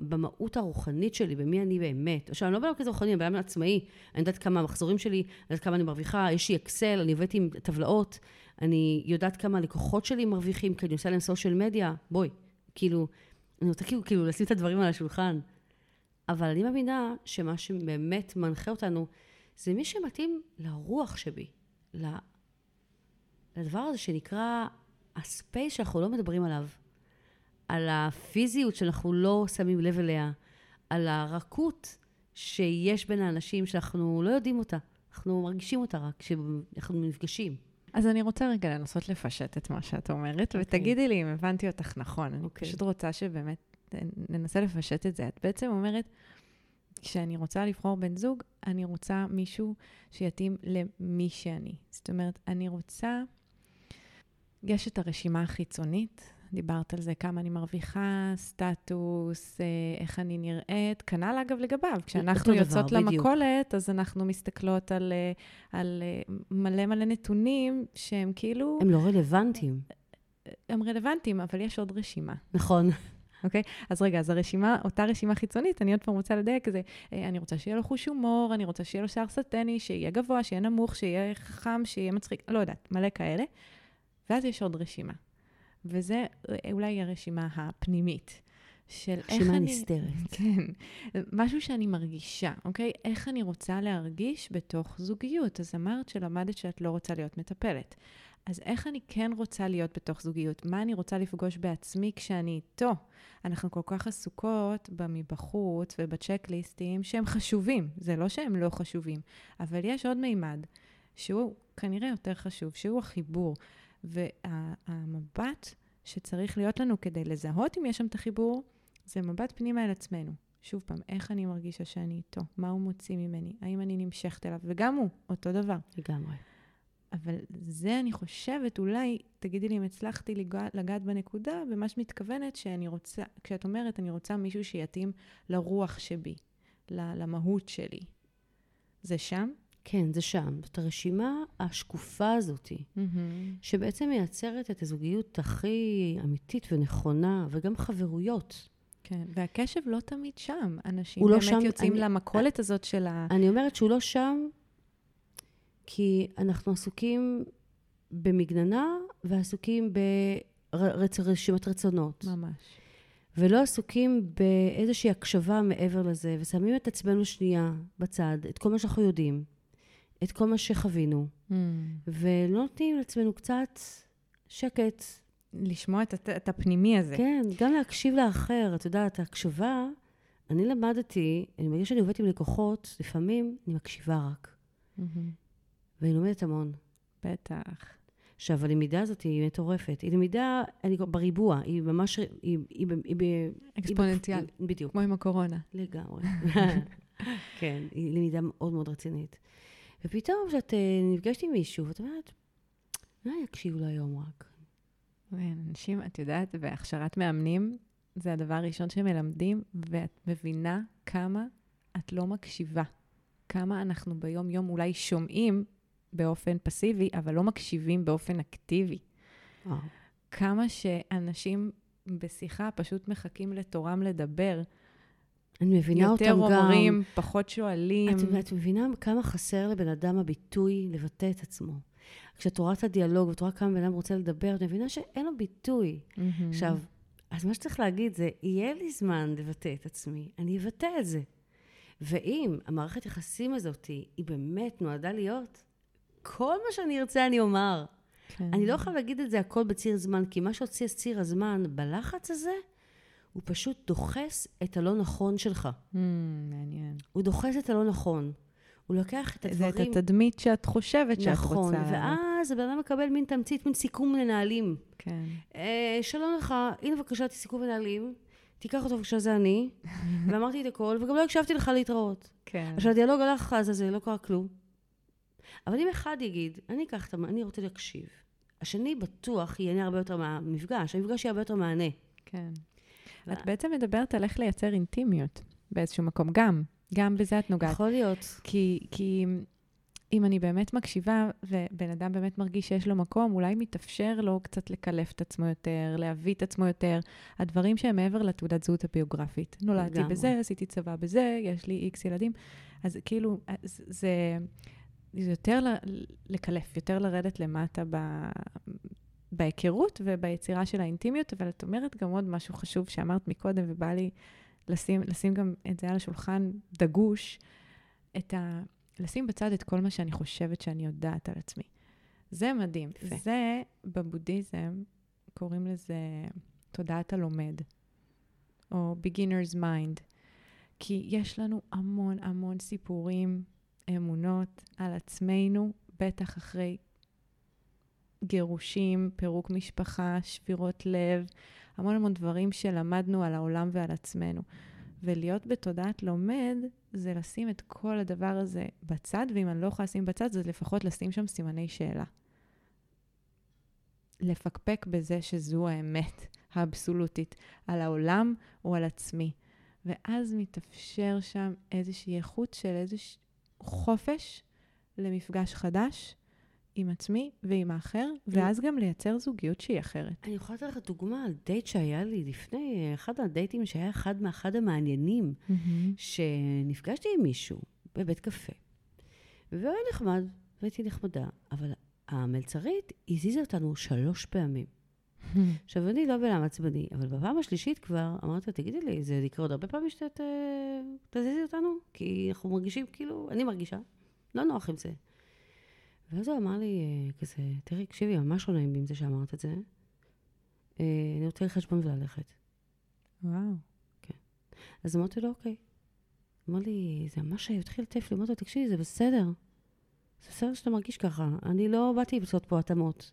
במהות הרוחנית שלי, במי אני באמת. עכשיו, אני לא בן אדם כזה רוחני, אני בן אדם עצמאי. אני יודעת כמה המחזורים שלי, אני יודעת כמה אני מרוויחה, יש לי אקסל, אני עובדת עם טבלאות, אני יודעת כמה הלקוחות שלי מרוויחים, כי אני עושה להם סושיאל מדיה. בואי, כאילו, אני רוצה כאילו, כאילו לשים את הדברים על השולחן. אבל אני מאמינה שמה שבאמת מנחה אותנו, זה מי שמתאים לרוח שבי, לדבר הזה שנקרא הספייס שאנחנו לא מדברים עליו. על הפיזיות שאנחנו לא שמים לב אליה, על הרכות שיש בין האנשים שאנחנו לא יודעים אותה, אנחנו מרגישים אותה רק כשאנחנו נפגשים. אז אני רוצה רגע לנסות לפשט את מה שאת אומרת, ותגידי לי אם הבנתי אותך נכון. אני אוקיי. פשוט רוצה שבאמת ננסה לפשט את זה. את בעצם אומרת, כשאני רוצה לבחור בן זוג, אני רוצה מישהו שיתאים למי שאני. זאת אומרת, אני רוצה... יש את הרשימה החיצונית, דיברת על זה, כמה אני מרוויחה, סטטוס, אה, איך אני נראית, כנ"ל אגב לגביו. כשאנחנו אותו דבר, יוצאות בדיוק. למכולת, אז אנחנו מסתכלות על, אה, על אה, מלא מלא נתונים שהם כאילו, הם לא רלוונטיים. הם רלוונטיים, אבל יש עוד רשימה. נכון. (laughs) אוקיי? אז רגע, אז הרשימה, אותה רשימה חיצונית, אני עוד פעם רוצה לדייק, זה, אה, אני רוצה שיהיה לו חוש הומור, אני רוצה שיהיה לו שיער סטני, שיהיה גבוה, שיהיה נמוך, שיהיה חכם, שיהיה מצחיק, לא יודעת, מלא כאלה. ואז יש עוד רשימה. וזה אה, אולי הרשימה הפנימית. של איך רשימה אני... נסתרת. (laughs) כן. משהו שאני מרגישה, אוקיי? איך אני רוצה להרגיש בתוך זוגיות. אז אמרת שלמדת שאת לא רוצה להיות מטפלת. אז איך אני כן רוצה להיות בתוך זוגיות? מה אני רוצה לפגוש בעצמי כשאני איתו? אנחנו כל כך עסוקות במבחוץ ובצ'קליסטים שהם חשובים, זה לא שהם לא חשובים, אבל יש עוד מימד שהוא כנראה יותר חשוב, שהוא החיבור. והמבט שצריך להיות לנו כדי לזהות אם יש שם את החיבור, זה מבט פנימה אל עצמנו. שוב פעם, איך אני מרגישה שאני איתו? מה הוא מוציא ממני? האם אני נמשכת אליו? וגם הוא, אותו דבר. לגמרי. אבל זה, אני חושבת, אולי, תגידי לי אם הצלחתי לגע, לגעת בנקודה, במה שאת מתכוונת, שאני רוצה, כשאת אומרת, אני רוצה מישהו שיתאים לרוח שבי, למהות שלי. זה שם? כן, זה שם. זאת הרשימה השקופה הזאת, שבעצם מייצרת את הזוגיות הכי אמיתית ונכונה, וגם חברויות. כן, והקשב לא תמיד שם. אנשים לא באמת שם, יוצאים אני- למכולת הזאת של ה... אני אומרת שהוא לא שם, כי אנחנו עסוקים במגננה ועסוקים ברשימת רצונות. ממש. ולא עסוקים באיזושהי הקשבה מעבר לזה, ושמים את עצמנו שנייה בצד, את כל מה שאנחנו יודעים, את כל מה שחווינו, Mm. ולא נותנים לעצמנו קצת שקט. לשמוע את, הת- את הפנימי הזה. כן, גם להקשיב לאחר. את יודעת, ההקשבה, אני למדתי, אני מרגישה שאני עובדת עם לקוחות, לפעמים אני מקשיבה רק, מהמם. ואני לומדת המון. בטח. עכשיו, הלמידה הזאת היא מטורפת. היא למידה, אני בריבוע, היא ממש, היא, היא, היא, היא, אקספוננציאל, בדיוק. כמו עם הקורונה. לגמרי. (laughs) כן, היא למידה מאוד מאוד רצינית. ופתאום כשאת אה, נפגשת עם מישהו, ואת אומרת, מה אני אקשיב לו היום רק? אנשים, את יודעת, בהכשרת מאמנים, זה הדבר הראשון שמלמדים, ואת מבינה כמה את לא מקשיבה. כמה אנחנו ביום-יום אולי שומעים באופן פסיבי, אבל לא מקשיבים באופן אקטיבי. וואו. כמה שאנשים בשיחה פשוט מחכים לתורם לדבר. אני מבינה אותם יותר גם. אומרים, פחות שואלים. את, את מבינה כמה חסר לבן אדם הביטוי לבטא את עצמו. כשאת רואה את הדיאלוג ואת רואה כמה בן אדם רוצה לדבר, את מבינה שאין לו ביטוי. מהמם. עכשיו, אז מה שצריך להגיד זה, יהיה לי זמן לבטא את עצמי, אני אבטא את זה. ואם המערכת יחסים הזאת היא באמת נועדה להיות, כל מה שאני ארצה אני אומר. כן. אני לא יכולה להגיד את זה הכל בציר זמן, כי מה שהוציא את ציר הזמן בלחץ הזה, הוא פשוט דוחס את הלא נכון שלך. מהמם, מעניין. הוא דוחס את הלא נכון. הוא לוקח את זה הדברים... את התדמית שאת חושבת שאת נכון, רוצה. ואז הבן אדם מקבל מין תמצית, מין סיכום מנהלים. כן. אה, שלום לך, הנה בבקשה סיכום מנהלים, תיקח אותו בבקשה, זה אני. (laughs) ואמרתי את הכל, וגם לא הקשבתי לך להתראות. כן. עכשיו, הדיאלוג הלך לעזאזל, לא קרה כלום. אבל אם אחד יגיד, אני אקח את המ... אני רוצה להקשיב. השני בטוח ייהנה הרבה יותר מהמפגש, המפגש יהיה הרבה יותר מענה. כן. את בעצם מדברת על איך לייצר אינטימיות באיזשהו מקום. גם, גם בזה את נוגעת. יכול להיות. כי, כי אם אני באמת מקשיבה, ובן אדם באמת מרגיש שיש לו מקום, אולי מתאפשר לו קצת לקלף את עצמו יותר, להביא את עצמו יותר. הדברים שהם מעבר לתעודת זהות הביוגרפית. נולדתי לגמרי. בזה, עשיתי צבא בזה, יש לי איקס ילדים. אז כאילו, אז זה, זה יותר ל- לקלף, יותר לרדת למטה ב... בהיכרות וביצירה של האינטימיות, אבל את אומרת גם עוד משהו חשוב שאמרת מקודם, ובא לי לשים, לשים גם את זה על השולחן דגוש, את ה... לשים בצד את כל מה שאני חושבת שאני יודעת על עצמי. זה מדהים. יפה. זה, בבודהיזם, קוראים לזה תודעת הלומד, או beginner's mind. כי יש לנו המון המון סיפורים, אמונות על עצמנו, בטח אחרי גירושים, פירוק משפחה, שבירות לב, המון המון דברים שלמדנו על העולם ועל עצמנו. ולהיות בתודעת לומד, זה לשים את כל הדבר הזה בצד, ואם אני לא יכולה לשים בצד, אז לפחות לשים שם סימני שאלה. לפקפק בזה שזו האמת האבסולוטית על העולם או על עצמי. ואז מתאפשר שם איזושהי איכות של איזשהו חופש למפגש חדש עם עצמי ועם האחר, ואז גם לייצר זוגיות שהיא אחרת. אני יכולה לתת לך דוגמה על דייט שהיה לי לפני, אחד הדייטים שהיה אחד מאחד המעניינים, שנפגשתי עם מישהו בבית קפה, והוא היה נחמד, והייתי נחמדה, אבל המלצרית הזיזה אותנו שלוש פעמים. עכשיו, אני לא בן אדם עצבני, אבל בפעם השלישית כבר אמרתי לה, תגידי לי, זה יקרה עוד הרבה פעמים שאתה ת- תזיזי אותנו? כי אנחנו מרגישים כאילו, אני מרגישה, לא נוח עם זה. ואז הוא אמר לי אה, כזה, תראי, תקשיבי, ממש לא נעים לי עם זה שאמרת את זה. אה, אני רוצה לחשבון וללכת. וואו. אז אמרתי לו, אוקיי. אמר לי, זה ממש התחיל לטף לי, אמרתי לו, תקשיבי, זה בסדר. זה בסדר שאתה מרגיש ככה, אני לא באתי לעשות פה התאמות.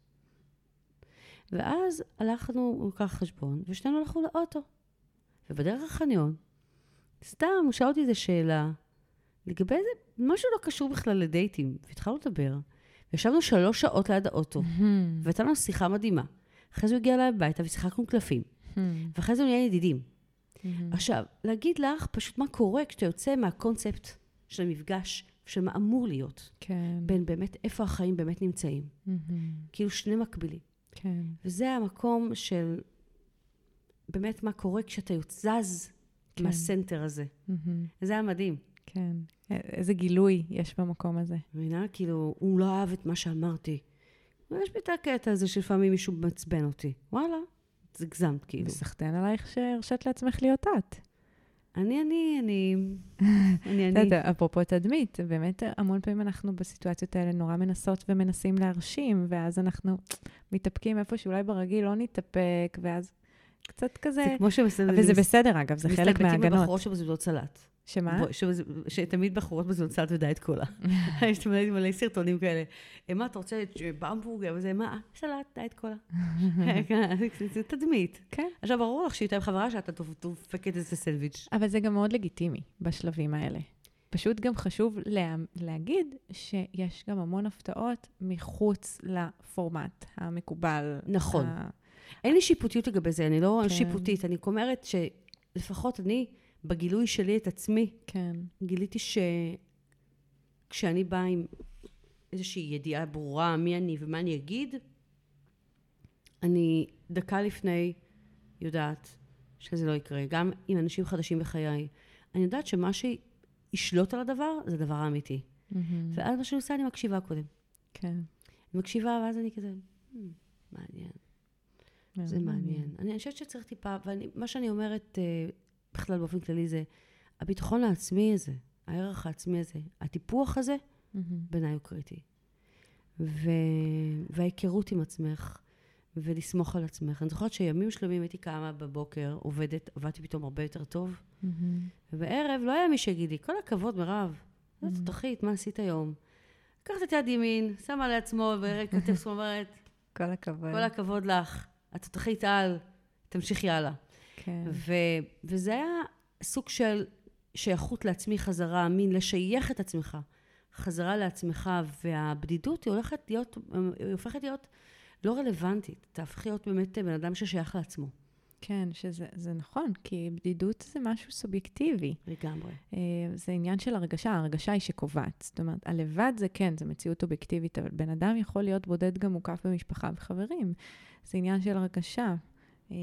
ואז הלכנו, הוא לקח חשבון, ושנינו הלכנו לאוטו. ובדרך לחניון, סתם, הוא שאל אותי איזו שאלה, לגבי איזה, משהו לא קשור בכלל לדייטים, והתחלנו לדבר. וישבנו שלוש שעות ליד האוטו, והייתה לנו שיחה מדהימה. אחרי זה הוא הגיע אליי הביתה ושיחקנו קלפים, ואחרי זה הוא נהיה ידידים. עכשיו, להגיד לך פשוט מה קורה כשאתה יוצא מהקונספט של המפגש, של מה אמור להיות, כן. בין באמת איפה החיים באמת נמצאים. כאילו שני מקבילים. כן. וזה המקום של באמת מה קורה כשאתה זז כן. מהסנטר הזה. מהמם. זה היה מדהים. כן. איזה גילוי יש במקום הזה. מבינה? כאילו, הוא לא אהב את מה שאמרתי. ויש בי את הקטע הזה שלפעמים מישהו מעצבן אותי. וואלה, הגזמת, כאילו. וסחטיין עלייך שהרשית לעצמך להיות את. אני, אני, אני, (laughs) אני, אני. יודעת, אפרופו תדמית, באמת המון פעמים אנחנו בסיטואציות האלה נורא מנסות ומנסים להרשים, ואז אנחנו מתאפקים איפה שאולי ברגיל לא נתאפק, ואז קצת כזה... זה כמו שמסתכלים... וזה בסדר, אגב, זה חלק מההגנות. בבחורות שמזמינות סלט. שמה? שזה- שתמיד בחורות מזמינות סלט ודיאט קולה. (laughs) יש מלא מלא סרטונים כאלה. "אה, מה, אתה רוצה במבורגר וזה, מה? סלט, דיאט קולה. (laughs) (laughs) זה- תדמית. כן. עכשיו, ברור לך שאיתה עם חברה שאתה דופ- דופקת איזה סנדוויץ'. אבל זה גם מאוד לגיטימי בשלבים האלה. פשוט גם חשוב לה, להגיד שיש גם המון הפתעות מחוץ לפורמט המקובל. נכון. ה- אין לי שיפוטיות לגבי זה, אני לא כן. שיפוטית. אני אומרת שלפחות אני, בגילוי שלי את עצמי, כן. גיליתי שכשאני באה עם איזושהי ידיעה ברורה מי אני ומה אני אגיד, אני דקה לפני יודעת שזה לא יקרה. גם עם אנשים חדשים בחיי. אני יודעת שמה שישלוט על הדבר, זה הדבר האמיתי. מהמם. ואז מה שאני עושה, אני מקשיבה קודם. כן. אני מקשיבה, ואז אני כזה, "Hmm, מעניין. זה מעניין. אני חושבת שצריך טיפה, ומה שאני אומרת אה, בכלל באופן כללי זה, הביטחון העצמי הזה, הערך העצמי הזה, הטיפוח הזה. בעיניי הוא קריטי. ו... וההיכרות עם עצמך, ולסמוך על עצמך. אני זוכרת שימים שלמים הייתי קמה בבוקר, עובדת, עבדתי פתאום הרבה יותר טוב. ובערב לא היה מי שיגיד לי, כל הכבוד, מירב. איזה תותחית, מה עשית היום? לקחת את יד ימין, שמה לעצמו, וכותב אומרת, כל הכבוד. כל הכבוד לך, את תותחית על, תמשיכי הלאה. כן. ו- וזה היה סוג של שייכות לעצמי חזרה, מין לשייך את עצמך חזרה לעצמך, והבדידות היא הולכת להיות, היא הופכת להיות לא רלוונטית. תהפכי להיות באמת בן אדם ששייך לעצמו. כן, שזה זה נכון, כי בדידות זה משהו סובייקטיבי. לגמרי. אה, זה עניין של הרגשה, ההרגשה היא שקובעת. זאת אומרת, הלבד זה כן, זה מציאות אובייקטיבית, אבל בן אדם יכול להיות בודד גם מוקף במשפחה וחברים. זה עניין של הרגשה. אה,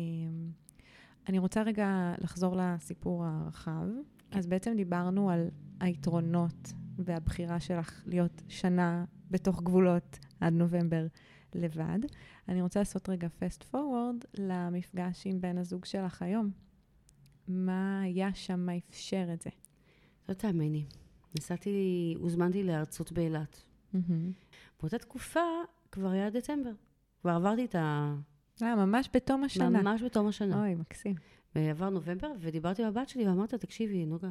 אני רוצה רגע לחזור לסיפור הרחב. אז בעצם דיברנו על היתרונות והבחירה שלך להיות שנה בתוך גבולות עד נובמבר לבד. אני רוצה לעשות רגע fast forward למפגש עם בן הזוג שלך היום. מה היה שם, מה אפשר את זה? לא תאמיני. נסעתי, הוזמנתי לארצות באילת. באותה תקופה כבר היה דצמבר. כבר עברתי את ה... אה, ממש בתום השנה. ממש בתום השנה. אוי, מקסים. ועבר נובמבר, ודיברתי עם הבת שלי ואמרתי לה, תקשיבי, נוגה,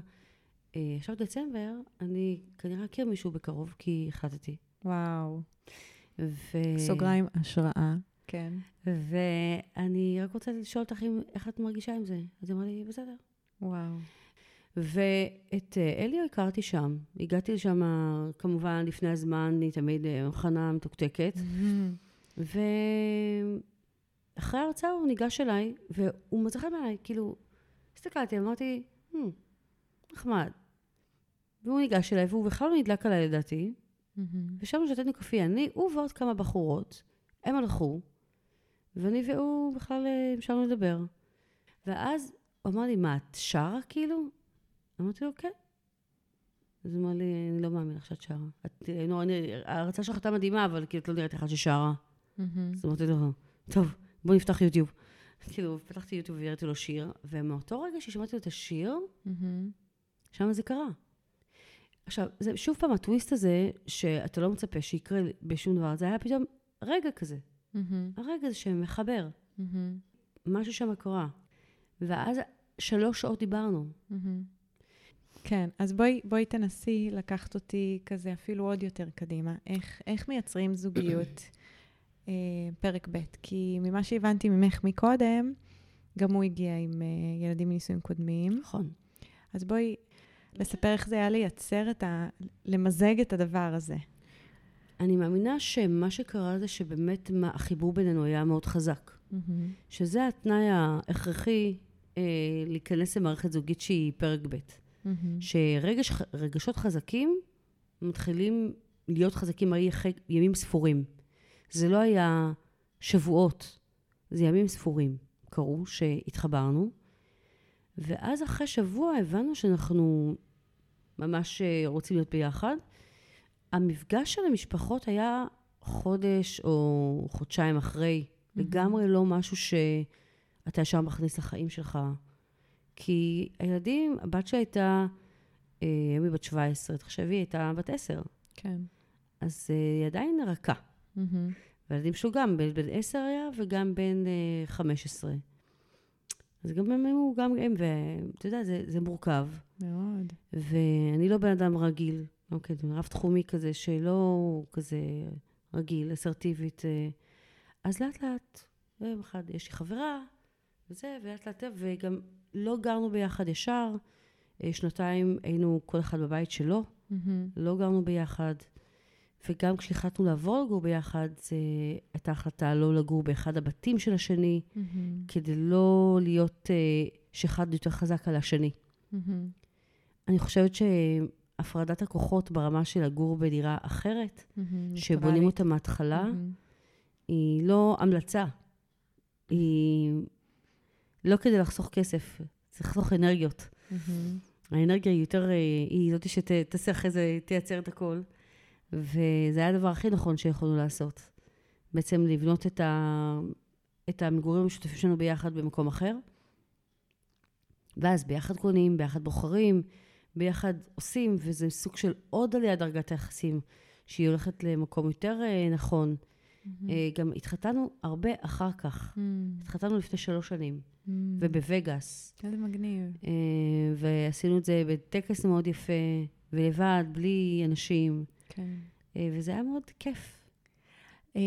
אה, עכשיו דצמבר, אני כנראה אכיר מישהו בקרוב, כי החלטתי. וואו. ו... סוגריים, השראה. כן. ואני רק רוצה לשאול אותך אם, איך את מרגישה עם זה. אז היא אמרה לי, בסדר. וואו. ואת אה, אליו הכרתי שם. הגעתי לשם, כמובן, לפני הזמן, אני תמיד אה, מוכנה, מתוקתקת. ואחרי ההרצאה הוא ניגש אליי, והוא מצא חן בעיניי, כאילו, הסתכלתי, אמרתי, "Hmm, נחמד. והוא ניגש אליי, והוא בכלל לא נדלק עליי לדעתי, ושם שתינו קפה, אני, הוא ועוד כמה בחורות, הם הלכו, ואני והוא בכלל אה, המשכנו לדבר. ואז הוא אמר לי, מה, את שרה כאילו? אמרתי לו, כן. אז הוא אמר לי, אני לא מאמין לך שאת שרה. את, אה, נו, אני, ההרצאה שלך הייתה מדהימה, אבל כאילו, את לא נראית אחת ששרה. אז אמרתי לו, טוב, בוא נפתח יוטיוב. כאילו, פתחתי יוטיוב והראיתי לו שיר, ומאותו רגע ששמעתי לו את השיר, שם זה קרה. עכשיו, זה שוב פעם הטוויסט הזה, שאתה לא מצפה שיקרה בשום דבר, זה היה פתאום רגע כזה. הרגע הזה שמחבר. משהו שם קרה. ואז שלוש שעות דיברנו. כן, אז בואי, בואי תנסי לקחת אותי כזה אפילו עוד יותר קדימה. איך, איך מייצרים זוגיות אה, פרק ב'? כי ממה שהבנתי ממך מקודם, גם הוא הגיע עם אה, ילדים מנישואים קודמים. נכון. אז בואי לספר איך זה היה לייצר את ה... למזג את הדבר הזה. אני מאמינה שמה שקרה זה שבאמת מה, החיבור בינינו היה מאוד חזק. שזה התנאי ההכרחי אה, להיכנס למערכת זוגית שהיא פרק ב'. שרגשות חזקים מתחילים להיות חזקים אחרי ימים ספורים. זה לא היה שבועות, זה ימים ספורים קרו שהתחברנו, ואז אחרי שבוע הבנו שאנחנו ממש אה, רוצים להיות ביחד. המפגש של המשפחות היה חודש או חודשיים אחרי, לגמרי לא משהו אתה ישר מכניס לחיים שלך. כי הילדים, הבת שלי הייתה, אה, היום היא בת 17, תחשבי, היא הייתה בת 10. כן. אז אה, היא עדיין רכה. והילדים שלו גם, בן בן 10 היה וגם בן אה, 15. אז גם הם היו, גם הם, ואתה יודע, זה, זה מורכב. מאוד. ואני לא בן אדם רגיל, אוקיי, זה רב תחומי כזה, שלא כזה רגיל, אסרטיבית. אה, אז לאט לאט, יום אחד יש לי חברה, וזה, ולאט לאט, וגם לא גרנו ביחד ישר. אה, שנתיים היינו כל אחד בבית שלו, מהמם. לא גרנו ביחד. וגם כשהחלטנו לעבור לגור ביחד, זה הייתה החלטה לא לגור באחד הבתים של השני, מהמם. כדי לא להיות, אה, שאחד יותר חזק על השני. מהמם. אני חושבת שהפרדת הכוחות ברמה של לגור בדירה אחרת, מהמם. שבונים אותה מההתחלה. מהמם. היא לא המלצה. היא לא כדי לחסוך כסף, צריך לחסוך אנרגיות. מהמם. האנרגיה היא יותר, אה, היא זאת שתעשה אחרי זה, תייצר את הכל. וזה היה הדבר הכי נכון שיכולנו לעשות. בעצם לבנות את, ה, את המגורים המשותפים שלנו ביחד במקום אחר. ואז ביחד קונים, ביחד בוחרים, ביחד עושים, וזה סוג של עוד עלייה דרגת היחסים, שהיא הולכת למקום יותר אה, נכון. מהמם. אה, גם התחתנו הרבה אחר כך. מהמם. התחתנו לפני שלוש שנים, מהמם. ובווגאס. איזה מגניב. אה, ועשינו את זה בטקס מאוד יפה, ולבד, בלי אנשים, כן. אה, וזה היה מאוד כיף. אה,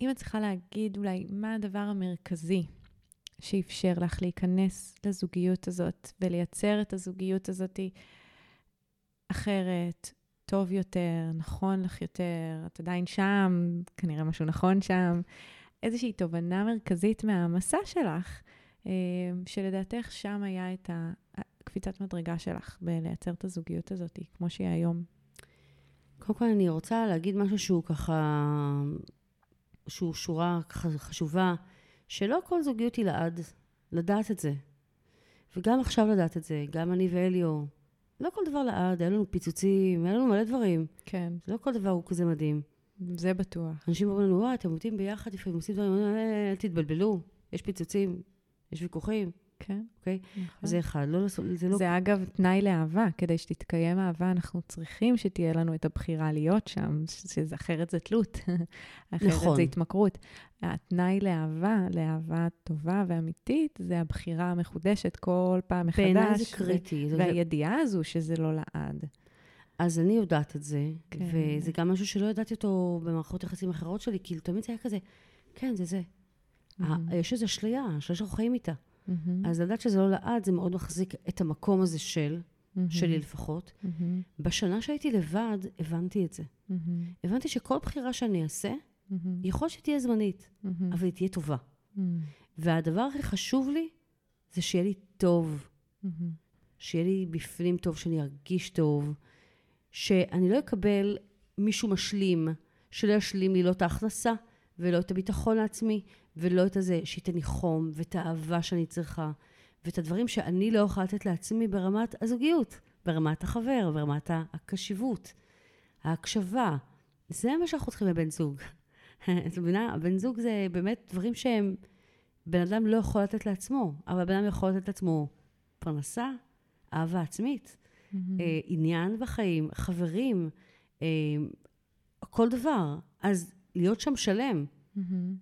אם את צריכה להגיד אולי מה הדבר המרכזי שאפשר לך להיכנס לזוגיות הזאת ולייצר את הזוגיות הזאת אחרת, טוב יותר, נכון לך יותר, את עדיין שם, כנראה משהו נכון שם, איזושהי תובנה מרכזית מהמסע שלך, אה, שלדעתך שם היה את הקפיצת מדרגה שלך בלייצר את הזוגיות הזאת, כמו שהיא היום. קודם כל, אני רוצה להגיד משהו שהוא ככה, שהוא שורה חשובה, שלא כל זוגיות היא לעד, לדעת את זה. וגם עכשיו לדעת את זה, גם אני ואליו. לא כל דבר לעד, היה לנו פיצוצים, היה לנו מלא דברים. כן, לא כל דבר הוא כזה מדהים. זה בטוח. אנשים אומרים לנו, וואי, אתם עובדים ביחד, לפעמים עושים דברים, אה, אל תתבלבלו, יש פיצוצים, יש ויכוחים, כן, אוקיי? נכון. זה אחד, לא לעשות, זה לא... זה אגב תנאי לאהבה, כדי שתתקיים אהבה, אנחנו צריכים שתהיה לנו את הבחירה להיות שם, שזה אחרת זה תלות, (laughs) אחרת נכון. זה התמכרות. התנאי לאהבה, לאהבה טובה ואמיתית, זה הבחירה המחודשת כל פעם מחדש. בעיניי זה ו- קריטי. זה- והידיעה הזו שזה לא לעד. אז אני יודעת את זה, כן. וזה גם משהו שלא ידעתי אותו במערכות יחסים אחרות שלי, כאילו תמיד זה היה כזה, כן, זה זה. ה- יש איזו אשליה, אשליה שאנחנו חיים איתה. מהמם, אז לדעת שזה לא לעד, זה מאוד מחזיק את המקום הזה של, מהמם, שלי לפחות. מהמם, בשנה שהייתי לבד, הבנתי את זה. מהמם, הבנתי שכל בחירה שאני אעשה, מהמם, יכול שתהיה זמנית, מהמם, אבל היא תהיה טובה. מהמם, והדבר הכי חשוב לי, זה שיהיה לי טוב. מהמם, שיהיה לי בפנים טוב, שאני ארגיש טוב, שאני לא אקבל מישהו משלים, שלא ישלים לי לא את ההכנסה, ולא את הביטחון העצמי, ולא את הזה, שייתן לי חום, ואת האהבה שאני צריכה, ואת הדברים שאני לא יכולה לתת לעצמי ברמת הזוגיות, ברמת החבר, ברמת הקשיבות, ההקשבה. זה מה שאנחנו צריכים לבן זוג. (laughs) את מבינה? הבן זוג זה באמת דברים שהם, בן אדם לא יכול לתת לעצמו, אבל בן אדם יכול לתת לעצמו פרנסה, אהבה עצמית, מהמם. אה, עניין בחיים, חברים, אה, כל דבר. אז להיות שם שלם, מהמם,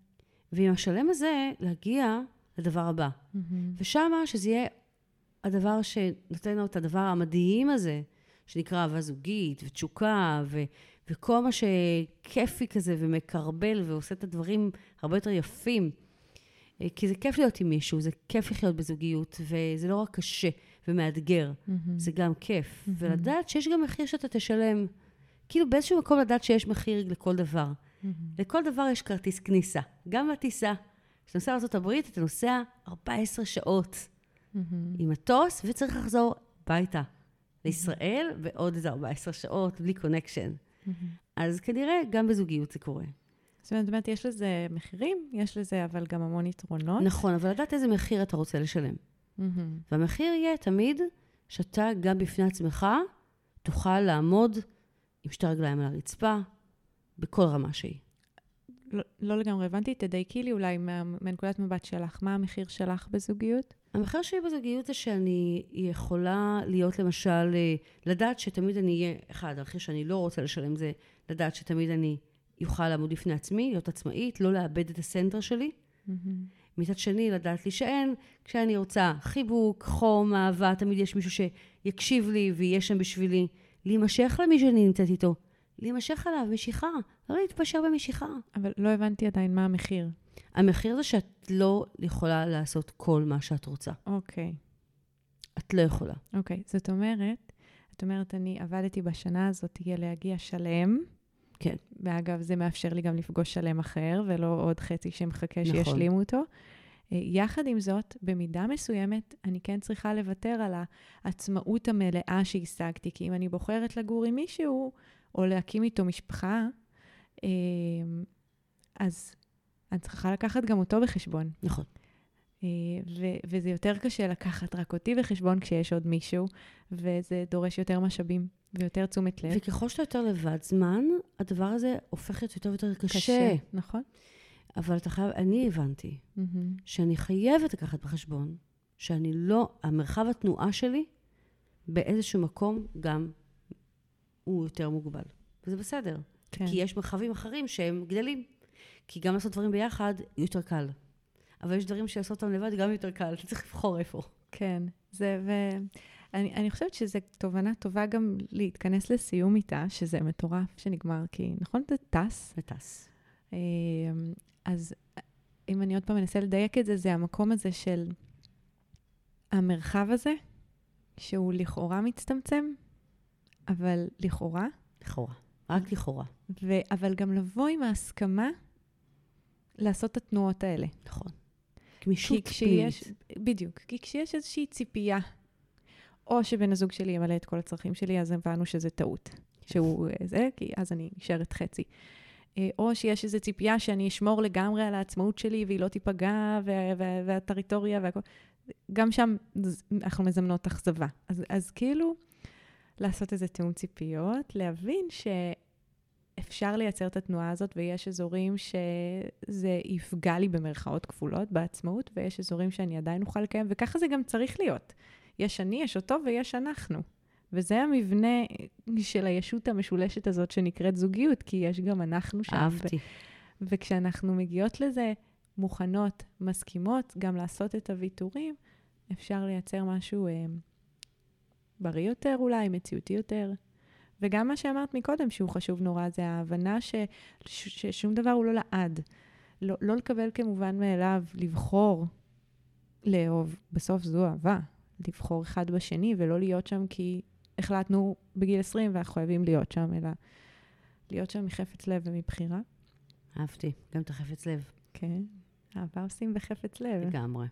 ועם השלם הזה להגיע לדבר הבא. מהמם. ושמה שזה יהיה הדבר שנותן לנו את הדבר המדהים הזה, שנקרא אהבה זוגית ותשוקה, ו- וכל מה שכיפי כזה ומקרבל ועושה את הדברים הרבה יותר יפים. אה, כי זה כיף להיות עם מישהו, זה כיף לחיות בזוגיות, וזה לא רק קשה ומאתגר, מהמם. זה גם כיף. מהמם. ולדעת שיש גם מחיר שאתה תשלם. כאילו באיזשהו מקום לדעת שיש מחיר לכל דבר. מהמם. לכל דבר יש כרטיס כניסה, גם לטיסה. כשאתה נוסע לארה"ב, אתה נוסע 14 שעות מהמם. עם מטוס, וצריך לחזור הביתה לישראל, ועוד איזה 14 שעות, בלי קונקשן. אז כנראה גם בזוגיות זה קורה. זאת אומרת, יש לזה מחירים, יש לזה אבל גם המון יתרונות. נכון, אבל לדעת איזה מחיר אתה רוצה לשלם. והמחיר יהיה תמיד שאתה גם בפני עצמך תוכל לעמוד עם שתי רגליים על הרצפה, בכל רמה שהיא. לא, לא לגמרי הבנתי, תדייקי לי אולי מה, מנקודת מבט שלך, מה המחיר שלך בזוגיות? המחיר שלי בזוגיות זה שאני יכולה להיות למשל, אה, לדעת שתמיד אני אהיה, אחד, המחיר שאני לא רוצה לשלם זה לדעת שתמיד אני אוכל לעמוד בפני עצמי, להיות עצמאית, לא לאבד את הסנטר שלי. Mm-hmm. מצד שני, לדעת להישען, כשאני רוצה חיבוק, חום, אהבה, תמיד יש מישהו שיקשיב לי ויהיה שם בשבילי. להימשך למי שאני נמצאת איתו. להימשך עליו, משיכה. לא להתפשר במשיכה. אבל לא הבנתי עדיין מה המחיר. המחיר זה שאת לא יכולה לעשות כל מה שאת רוצה. אוקיי. את לא יכולה. אוקיי, זאת אומרת, את אומרת, אני עבדתי בשנה הזאת, תהיה להגיע שלם. כן. ואגב, זה מאפשר לי גם לפגוש שלם אחר, ולא עוד חצי שמחכה נכון. שישלימו אותו. אה, יחד עם זאת, במידה מסוימת, אני כן צריכה לוותר על העצמאות המלאה שהשגתי, כי אם אני בוחרת לגור עם מישהו, או להקים איתו משפחה, אה, אז אני צריכה לקחת גם אותו בחשבון. נכון. אה, ו- וזה יותר קשה לקחת רק אותי בחשבון כשיש עוד מישהו, וזה דורש יותר משאבים ויותר תשומת לב. וככל שאתה יותר לבד זמן, הדבר הזה הופך להיות יותר ויותר קשה. קשה, נכון? אבל אתה חייב, אני הבנתי Mm-hmm. שאני חייבת לקחת בחשבון שאני לא, המרחב התנועה שלי באיזשהו מקום גם הוא יותר מוגבל. וזה בסדר. כן. כי יש מרחבים אחרים שהם גדלים. כי גם לעשות דברים ביחד יותר קל. אבל יש דברים שלעשות אותם לבד גם יותר קל, אתה (laughs) צריך לבחור איפה. כן, זה, ואני אני חושבת שזו תובנה טובה גם להתכנס לסיום איתה, שזה מטורף שנגמר, כי נכון, זה טס. זה טס. אה, אז אם אני עוד פעם אנסה לדייק את זה, זה המקום הזה של המרחב הזה, שהוא לכאורה מצטמצם, אבל לכאורה, לכאורה. רק לכאורה. ו... אבל גם לבוא עם ההסכמה לעשות את התנועות האלה. נכון. כי גמישות כשיש, פנימית. בדיוק, כי כשיש איזושהי ציפייה, או שבן הזוג שלי ימלא את כל הצרכים שלי, אז הבנו שזה טעות. שהוא אה, זה, כי אז אני נשארת חצי. אה, או שיש איזו ציפייה שאני אשמור לגמרי על העצמאות שלי והיא לא תיפגע, וה- וה- והטריטוריה והכל. גם שם אנחנו מזמנות אכזבה. אז, אז כאילו, לעשות איזה תיאום ציפיות, להבין שאפשר לייצר את התנועה הזאת, ויש אזורים שזה יפגע לי במרכאות כפולות בעצמאות, ויש אזורים שאני עדיין אוכל לקיים, וככה זה גם צריך להיות. יש אני, יש אותו ויש אנחנו. וזה המבנה של הישות המשולשת הזאת שנקראת זוגיות, כי יש גם אנחנו שם. אהבתי. וכשאנחנו מגיעות לזה מוכנות, מסכימות גם לעשות את הוויתורים, אפשר לייצר משהו אה, בריא יותר אולי, מציאותי יותר. וגם מה שאמרת מקודם, שהוא חשוב נורא, זה ההבנה ש, ש, ששום דבר הוא לא לעד. לא, לא לקבל כמובן מאליו, לבחור לאהוב. בסוף זו אהבה, לבחור אחד בשני ולא להיות שם כי החלטנו בגיל 20 ואנחנו חייבים להיות שם, אלא להיות שם מחפץ לב ומבחירה. אהבתי. גם את החפץ לב. כן, אהבה עושים בחפץ לב. לגמרי.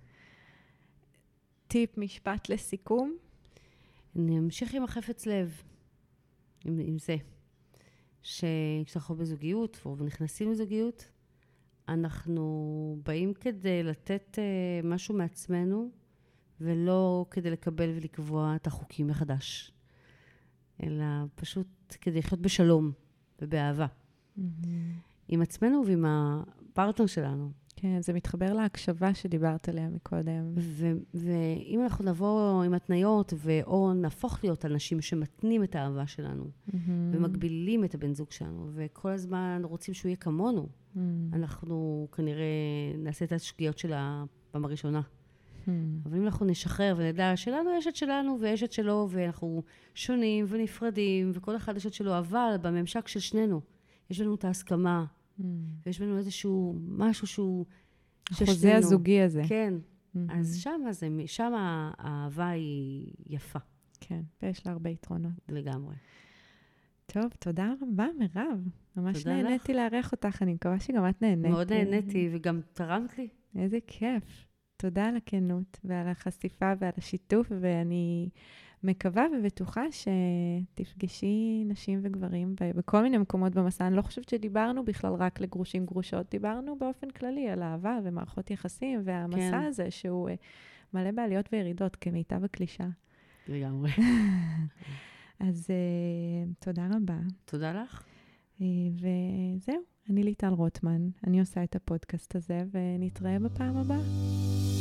טיפ, משפט לסיכום. אני אמשיך עם החפץ לב, עם, עם זה. שכשאנחנו בזוגיות, ונכנסים לזוגיות, אנחנו באים כדי לתת uh, משהו מעצמנו, ולא כדי לקבל ולקבוע את החוקים מחדש, אלא פשוט כדי לחיות בשלום ובאהבה. עם עצמנו ועם הפרטנר שלנו. כן, זה מתחבר להקשבה שדיברת עליה מקודם. ו- ואם אנחנו נבוא עם התניות, ו- או נהפוך להיות אנשים שמתנים את האהבה שלנו, ומגבילים את הבן זוג שלנו, וכל הזמן רוצים שהוא יהיה כמונו, אנחנו כנראה נעשה את השגיאות של הפעם הראשונה. אבל אם אנחנו נשחרר ונדע שלנו יש את שלנו ויש את שלו, ואנחנו שונים ונפרדים, וכל אחד יש את שלו, אבל בממשק של שנינו, יש לנו את ההסכמה, ויש לנו איזשהו משהו שהוא... החוזה. הזוגי הזה. כן. מהמם. אז שם, זה, שם האהבה היא יפה כן, ויש לה הרבה יתרונות. לגמרי. טוב, תודה רבה, מירב. ממש. נהניתי לארח אותך, אני מקווה שגם את נהנית. מאוד נהניתי, וגם תרמת לי. איזה כיף. תודה על הכנות ועל החשיפה ועל השיתוף, ואני מקווה ובטוחה שתפגשי נשים וגברים בכל מיני מקומות במסע. אני לא חושבת שדיברנו בכלל רק לגרושים גרושות, דיברנו באופן כללי על אהבה ומערכות יחסים, והמסע כן. הזה שהוא אה, מלא בעליות וירידות, כמיטב הקלישה. לגמרי. (laughs) אז uh, תודה רבה. תודה לך. וזהו, אני ליטל רוטמן, אני עושה את הפודקאסט הזה, ונתראה בפעם הבאה.